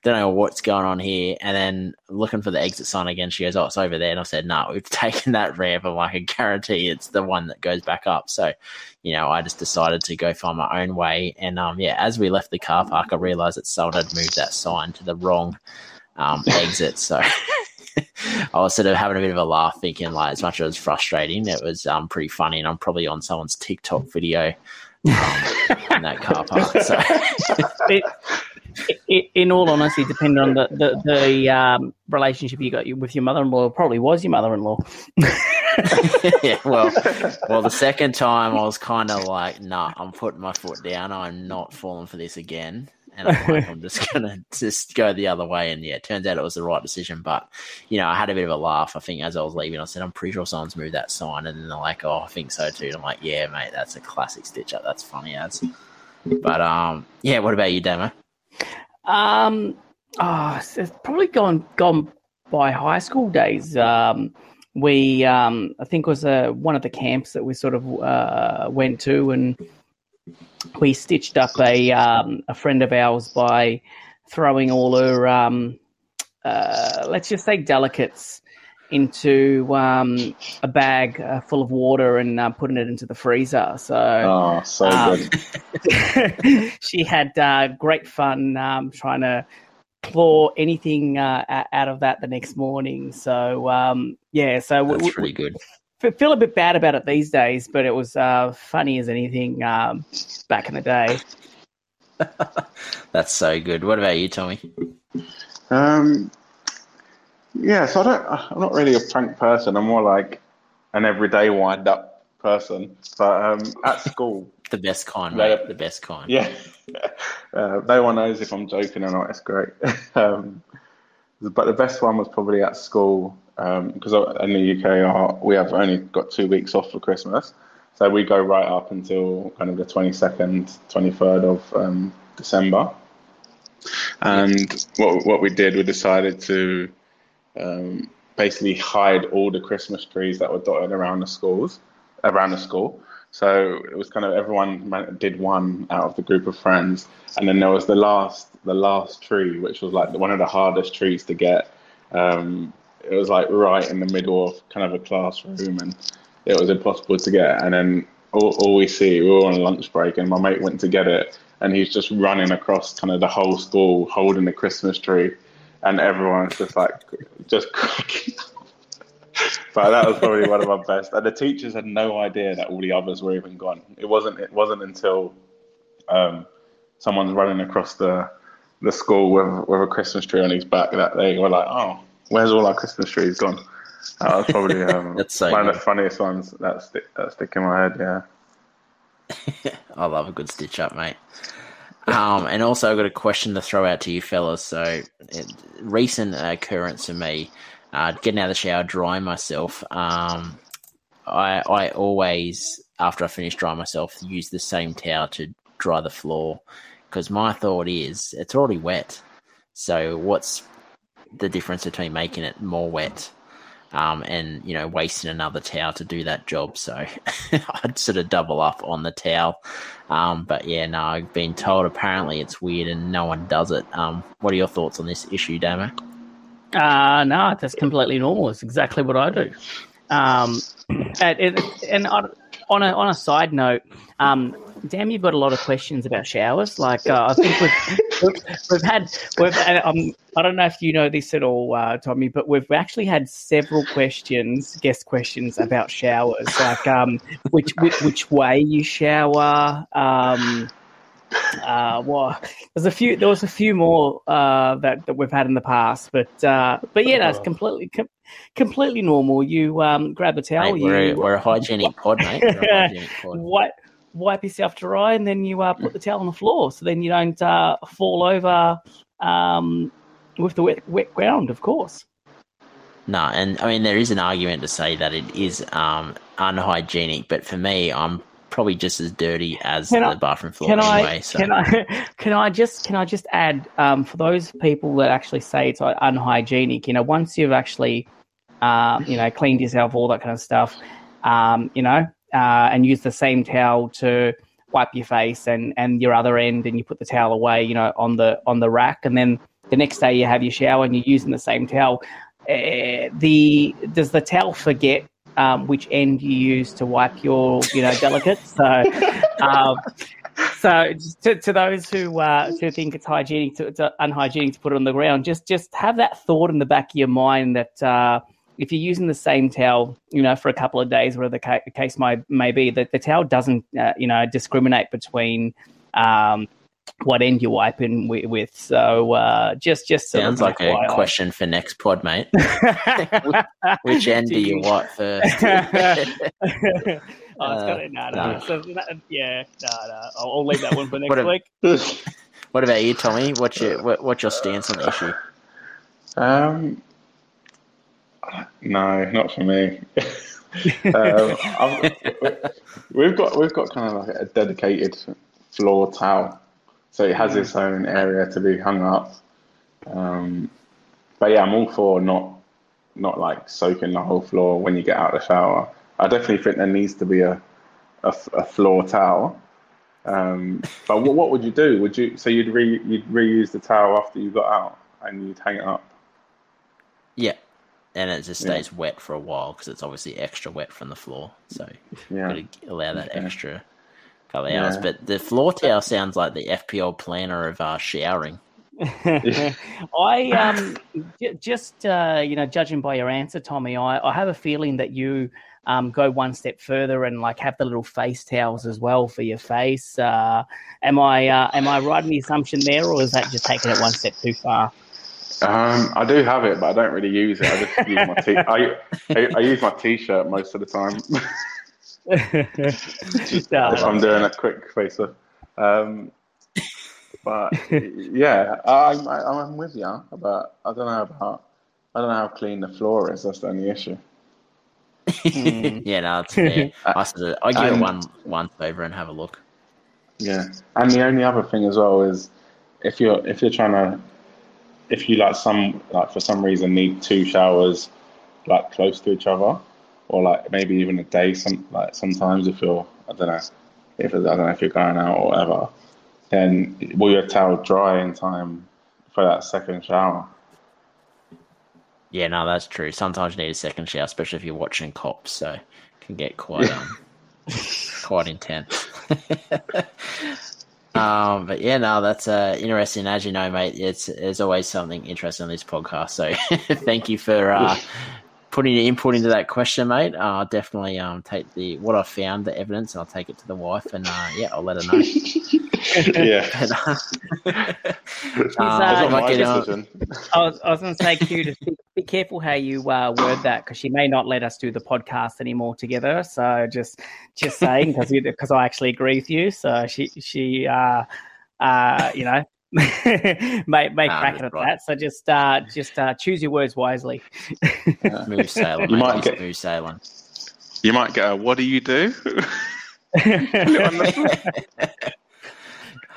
don't know what's going on here. And then looking for the exit sign again, she goes, Oh, it's over there. And I said, No, we've taken that ramp. And I guarantee it's the one that goes back up. So, you know, I just decided to go find my own way. And um, yeah, as we left the car park, I realized that someone had moved that sign to the wrong um, exit. So I was sort of having a bit of a laugh, thinking like as much as it was frustrating, it was um, pretty funny, and I'm probably on someone's TikTok video um, in that car park. So. It, it, in all honesty, depending on the the, the um, relationship you got with your mother-in-law, probably was your mother-in-law. yeah, well, well, the second time I was kind of like, "Nah, I'm putting my foot down. I'm not falling for this again." And I'm like, I'm just gonna just go the other way. And yeah, it turns out it was the right decision. But you know, I had a bit of a laugh. I think as I was leaving, I said, "I'm pretty sure someone's moved that sign," and then they're like, "Oh, I think so too." And I'm like, "Yeah, mate, that's a classic stitch up. That's funny as." But um, yeah. What about you, Damo? Um, oh, it's probably gone gone by high school days. Um, we um, I think it was uh, one of the camps that we sort of uh, went to and we stitched up a um, a friend of ours by throwing all her um, uh, let's just say delicates into um, a bag uh, full of water and uh, putting it into the freezer. So, oh, so um, good. she had uh, great fun um, trying to claw anything uh, out of that the next morning. So, um, yeah, so that's we, pretty good feel a bit bad about it these days, but it was uh, funny as anything um, back in the day. That's so good. What about you, Tommy? Um, yeah, so I don't. I'm not really a prank person. I'm more like an everyday wind-up person. But um, at school, the best kind, mate. the best kind. Yeah. Uh, no one knows if I'm joking or not. It's great. um, but the best one was probably at school because um, in the UK we have only got two weeks off for Christmas, so we go right up until kind of the 22nd, 23rd of um, December. And what what we did, we decided to um, basically hide all the Christmas trees that were dotted around the schools, around the school. So it was kind of everyone did one out of the group of friends, and then there was the last the last tree, which was like one of the hardest trees to get. Um, it was like right in the middle of kind of a classroom, and it was impossible to get. And then all, all we see, we were on a lunch break, and my mate went to get it, and he's just running across kind of the whole school holding the Christmas tree, and everyone's just like just cracking but that was probably one of my best. And the teachers had no idea that all the others were even gone. It wasn't. It wasn't until um, someone's running across the the school with with a Christmas tree on his back that they were like, "Oh, where's all our Christmas trees gone?" That was probably um, so one good. of the funniest ones that stick that stick in my head. Yeah. I love a good stitch up, mate. Um, and also, I've got a question to throw out to you fellas. So, it, recent occurrence for me uh, getting out of the shower, drying myself. Um, I I always after I finish drying myself use the same towel to dry the floor because my thought is it's already wet. So what's the difference between making it more wet um, and you know wasting another towel to do that job? So I'd sort of double up on the towel. Um, but yeah, no, I've been told apparently it's weird and no one does it. Um, what are your thoughts on this issue, Damo? Uh, no, that's completely normal. It's exactly what I do. Um, and, and on a on a side note, um, damn, you've got a lot of questions about showers. Like uh, I think we've, we've, had we've um, I don't know if you know this at all, uh, Tommy, but we've actually had several questions, guest questions about showers, like um, which, which which way you shower, um, uh, well, there's a few. There was a few more uh, that that we've had in the past, but uh, but yeah, that's completely com- completely normal. You um, grab a towel. Mate, we're, you, a, we're a hygienic pod, mate. Hygienic pod. wipe wipe yourself dry, and then you uh, put the towel on the floor, so then you don't uh, fall over um, with the wet wet ground, of course. No, and I mean there is an argument to say that it is um, unhygienic, but for me, I'm probably just as dirty as can the I, bathroom floor can anyway. I, so. Can I can I just can I just add um, for those people that actually say it's unhygienic, you know, once you've actually um, you know cleaned yourself, all that kind of stuff, um, you know, uh, and use the same towel to wipe your face and and your other end, and you put the towel away, you know, on the on the rack, and then the next day you have your shower and you're using the same towel. Uh, the does the towel forget um, which end you use to wipe your, you know, delicates. So, um, so to, to those who uh, who think it's hygienic, to, unhygienic to put it on the ground, just just have that thought in the back of your mind that uh, if you're using the same towel, you know, for a couple of days, whatever the ca- case may, may be, that the towel doesn't, uh, you know, discriminate between um, what end you're wiping with. So uh, just just sounds like a question for next pod, mate. Which end do you wipe first? Oh, it's got it. No, no. So, yeah, no, no. I'll, I'll, leave that one for next what week. what about you, Tommy? What's your what, what's your stance on the issue? Um, no, not for me. um, we've got we've got kind of like a dedicated floor towel so it has its own area to be hung up. Um, but yeah, I'm all for not not like soaking the whole floor when you get out of the shower. I definitely think there needs to be a a, a floor towel. Um, but what, what would you do? Would you so you'd re, you'd reuse the towel after you got out and you'd hang it up? Yeah, and it just stays yeah. wet for a while because it's obviously extra wet from the floor. So yeah, got to allow that okay. extra couple yeah. hours. But the floor towel sounds like the FPL planner of uh, showering. I um just uh, you know judging by your answer, Tommy, I, I have a feeling that you um, go one step further and like have the little face towels as well for your face. Uh, am I uh, am I right in the assumption there, or is that just taking it one step too far? Um, I do have it, but I don't really use it. I just use my t- I, I, I use my t-shirt most of the time. if I'm doing a quick face off. Um, but yeah, I'm, I'm with you, but I don't know about I don't know how clean the floor is. That's the only issue. yeah, no, it's fair. I, I give and, it one once over and have a look. Yeah, and the only other thing as well is if you're if you're trying to if you like some like for some reason need two showers like close to each other, or like maybe even a day. Some like sometimes if you're I don't know if I don't know if you're going out or whatever, then will your towel dry in time for that second shower? Yeah, no, that's true. Sometimes you need a second shower, especially if you're watching cops, so it can get quite um, quite intense. um, but yeah, no, that's uh, interesting. As you know, mate, it's there's always something interesting on this podcast. So thank you for uh, putting your input into that question, mate. I'll definitely um, take the what I found, the evidence, and I'll take it to the wife, and uh, yeah, I'll let her know. yeah. Uh, uh, uh, my get. I was, I was going to say, Q, to be, be careful how you uh, word that because she may not let us do the podcast anymore together. So just just saying because because I actually agree with you. So she she uh, uh, you know may may Nah, crack that's it at right. that. So just uh, just uh, choose your words wisely. smooth sailing, You mate. might get- smooth sailing. You might get a what do you do?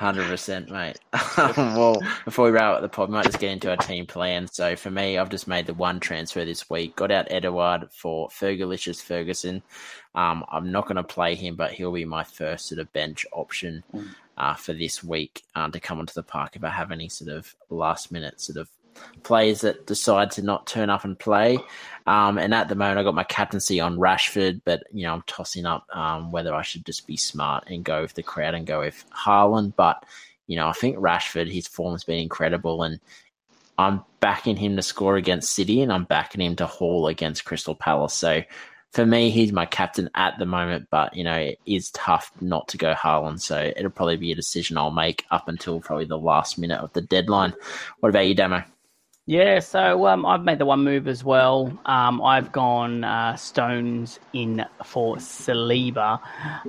Hundred percent, mate. well, before we wrap up the pod, we might just get into our team plan. So for me, I've just made the one transfer this week. Got out Edouard for Fergalicious Ferguson. Um, I'm not going to play him, but he'll be my first sort of bench option uh, for this week um, to come onto the park if I have any sort of last minute sort of players that decide to not turn up and play. Um, and at the moment, I got my captaincy on Rashford, but you know I'm tossing up um, whether I should just be smart and go with the crowd and go with Haaland. But you know I think Rashford, his form has been incredible, and I'm backing him to score against City, and I'm backing him to haul against Crystal Palace. So for me, he's my captain at the moment, but you know it is tough not to go Haaland. So it'll probably be a decision I'll make up until probably the last minute of the deadline. What about you, Damo? Yeah, so um, I've made the one move as well. Um, I've gone uh, Stones in for Saliba.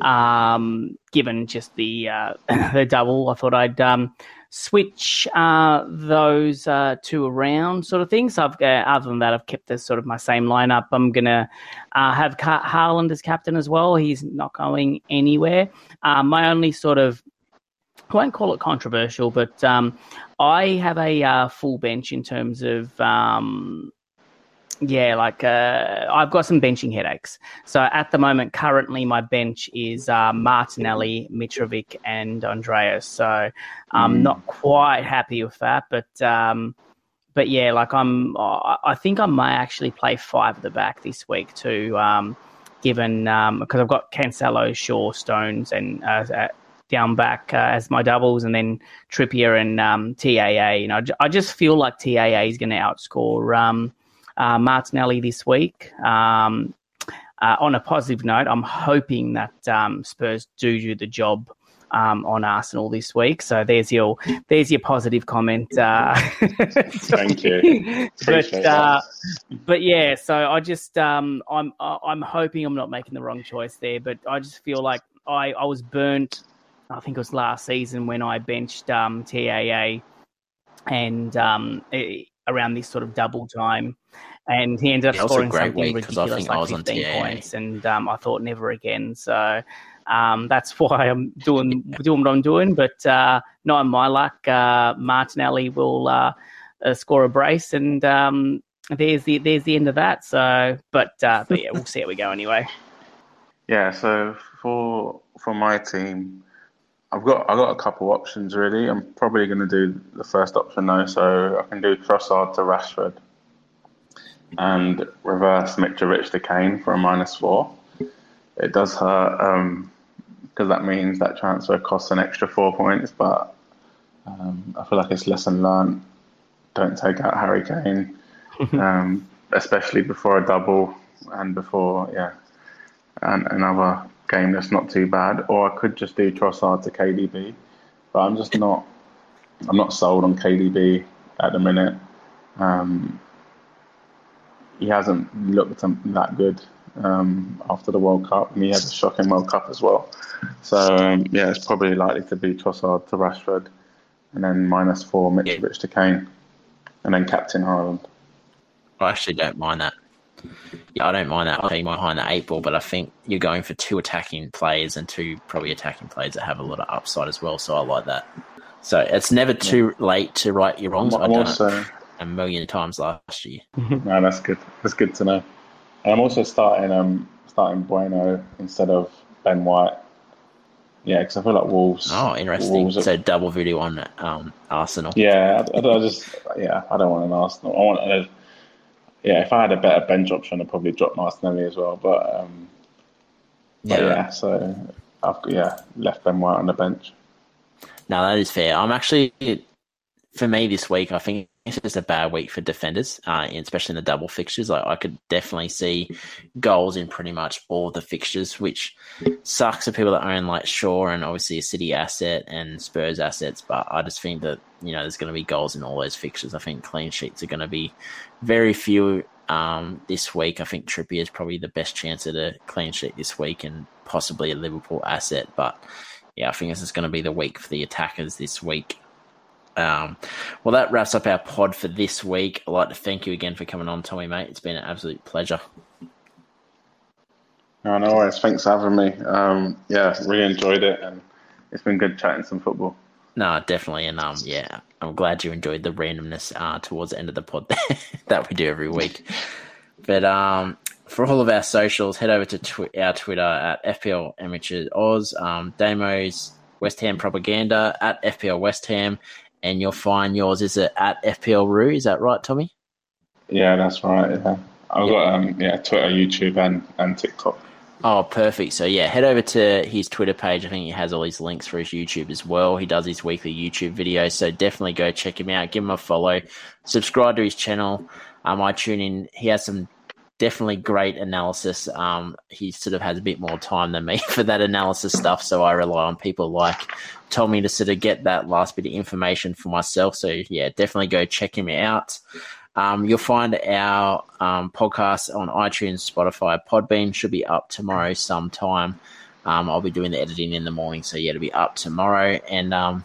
Um, given just the uh, the double, I thought I'd um, switch uh, those uh, two around, sort of thing. So I've uh, other than that, I've kept this sort of my same lineup. I'm gonna uh, have Ka- Haaland as captain as well. He's not going anywhere. My only sort of I won't call it controversial, but um, I have a uh, full bench in terms of um, yeah, like uh, I've got some benching headaches. So at the moment, currently my bench is uh, Martinelli, Mitrovic, and Andreas. So I'm Mm. not quite happy with that, but um, but yeah, like I'm, I think I may actually play five at the back this week too. Um, given because I've got Cancelo, Shaw, Stones, and uh, uh, down back uh, as my doubles, and then Trippier and um, TAA. You know, I just feel like TAA is going to outscore um, uh, Martinelli this week. Um, uh, on a positive note, I'm hoping that um, Spurs do do the job um, on Arsenal this week. So there's your there's your positive comment. Uh, Thank you. but uh, but yeah, so I just um, I'm I'm hoping I'm not making the wrong choice there, but I just feel like I I was burnt. I think it was last season when I benched um, TAA and um, around this sort of double time, and he ended up Yeah, it was a scoring great something week 'cause I ridiculous, think I like was 15 TAA. points, and um, I thought never again. So. Um, that's why I'm doing doing what I'm doing, but uh, not in my luck. Uh, Martinelli will uh, uh, score a brace, and um, there's the there's the end of that. So, but uh, but yeah, we'll see how we go anyway. Yeah, so for for my team, I've got I've got a couple options really. I'm probably going to do the first option though, so I can do Trossard to Rashford and reverse Mitrovic to Kane for a minus four. It does hurt because that means that transfer costs an extra four points, but um, I feel like it's lesson learned. Don't take out Harry Kane, um, especially before a double and before yeah and another game that's not too bad. Or I could just do Trossard to KDB, but I'm just not. I'm not sold on KDB at the minute. Um, he hasn't looked um, that good um, after the World Cup, and he had a shocking World Cup as well. So um, yeah, it's probably likely to be Trossard to Rashford, and then minus four Mitrovic to Kane, and then captain Haaland. I actually don't mind that. Yeah, I don't mind that team behind the eight ball, but I think you're going for two attacking players and two probably attacking players that have a lot of upside as well. So I like that. So it's never too late to right your wrongs. I've done also it a million times last year. No, that's good. That's good to know. And I'm also starting um starting Bueno instead of Ben White Yeah, because I feel like Wolves. Oh, interesting. Wolves are- so double video on um, Arsenal. Yeah, I, I just yeah, I don't want an Arsenal. I want a, yeah. If I had a better bench option, I'd probably drop Martinelli as well. But um, but yeah, so I've yeah left Ben White on the bench. No, that is fair. I'm actually, for me this week, I think it's just a bad week for defenders, uh, especially in the double fixtures. I could definitely see goals in pretty much all the fixtures, which sucks for people that own like Shaw and obviously a City asset and Spurs assets. But I just think that you know there's going to be goals in all those fixtures. I think clean sheets are going to be very few um, this week. I think Trippier is probably the best chance at a clean sheet this week and possibly a Liverpool asset, but yeah, I think this is going to be the week for the attackers this week. Um, well, that wraps up our pod for this week. I'd like to thank you again for coming on, Tommy, mate. It's been an absolute pleasure. No, no worries. Thanks for having me. Um, yeah, really enjoyed it, and it's been good chatting some football. No, definitely, and um, yeah, I'm glad you enjoyed the randomness uh, towards the end of the pod that we do every week. But um, for all of our socials, head over to tw- our Twitter at FPL Amateurs Oz, um, Damo's West Ham Propaganda at FPL West Ham, and you'll find yours is it at FPL Roo. Is that right, Tommy? Yeah, that's right. Yeah, I've got um, yeah Twitter, YouTube, and and TikTok. Oh, perfect. So yeah, head over to his Twitter page. I think he has all his links for his YouTube as well. He does his weekly YouTube videos, so definitely go check him out. Give him a follow, subscribe to his channel. Um, I tune in. He has some definitely great analysis. Um, he sort of has a bit more time than me for that analysis stuff, so I rely on people like Tommy to sort of get that last bit of information for myself. So yeah, definitely go check him out. Um, you'll find our um, podcast on iTunes, Spotify, Podbean. Should be up tomorrow sometime. Um, I'll be doing the editing in the morning, so yeah, it'll be up tomorrow. And um,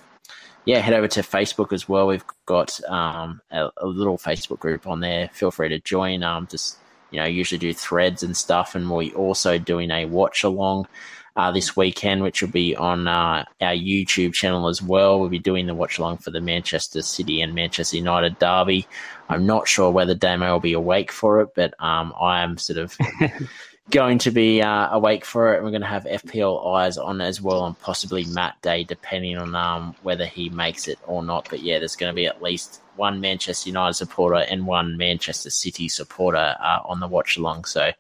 yeah, head over to Facebook as well. We've got um, a, a, little Facebook group on there. Feel free to join. Um, just you know, usually do threads and stuff, and we're also doing a watch along. Uh, this weekend, which will be on uh, our YouTube channel as well. We'll be doing the watch along for the Manchester City and Manchester United derby. I'm not sure whether Damo will be awake for it, but um, I am sort of going to be uh, awake for it. We're going to have FPL eyes on as well, and possibly Matt Day, depending on um, whether he makes it or not. But yeah, there's going to be at least one Manchester United supporter and one Manchester City supporter uh, on the watch along. So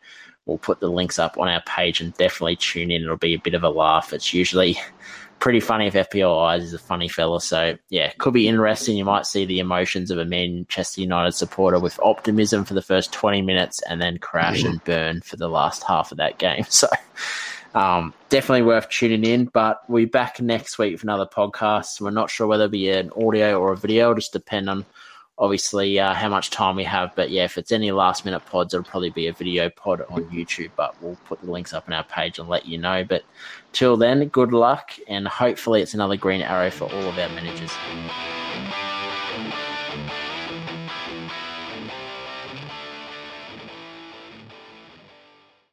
we'll put the links up on our page and definitely tune in. It'll be a bit of a laugh. It's usually pretty funny if FPL Eyes is a funny fella. So yeah, could be interesting. You might see the emotions of a Manchester United supporter with optimism for the first 20 minutes and then crash and burn for the last half of that game. So um, definitely worth tuning in. But we'll be back next week for another podcast. We're not sure whether it'll be an audio or a video. It'll just depend on obviously uh, how much time we have. But yeah, if it's any last minute pods, it'll probably be a video pod on YouTube. But we'll put the links up on our page and let you know. But till then, good luck, and hopefully it's another green arrow for all of our managers.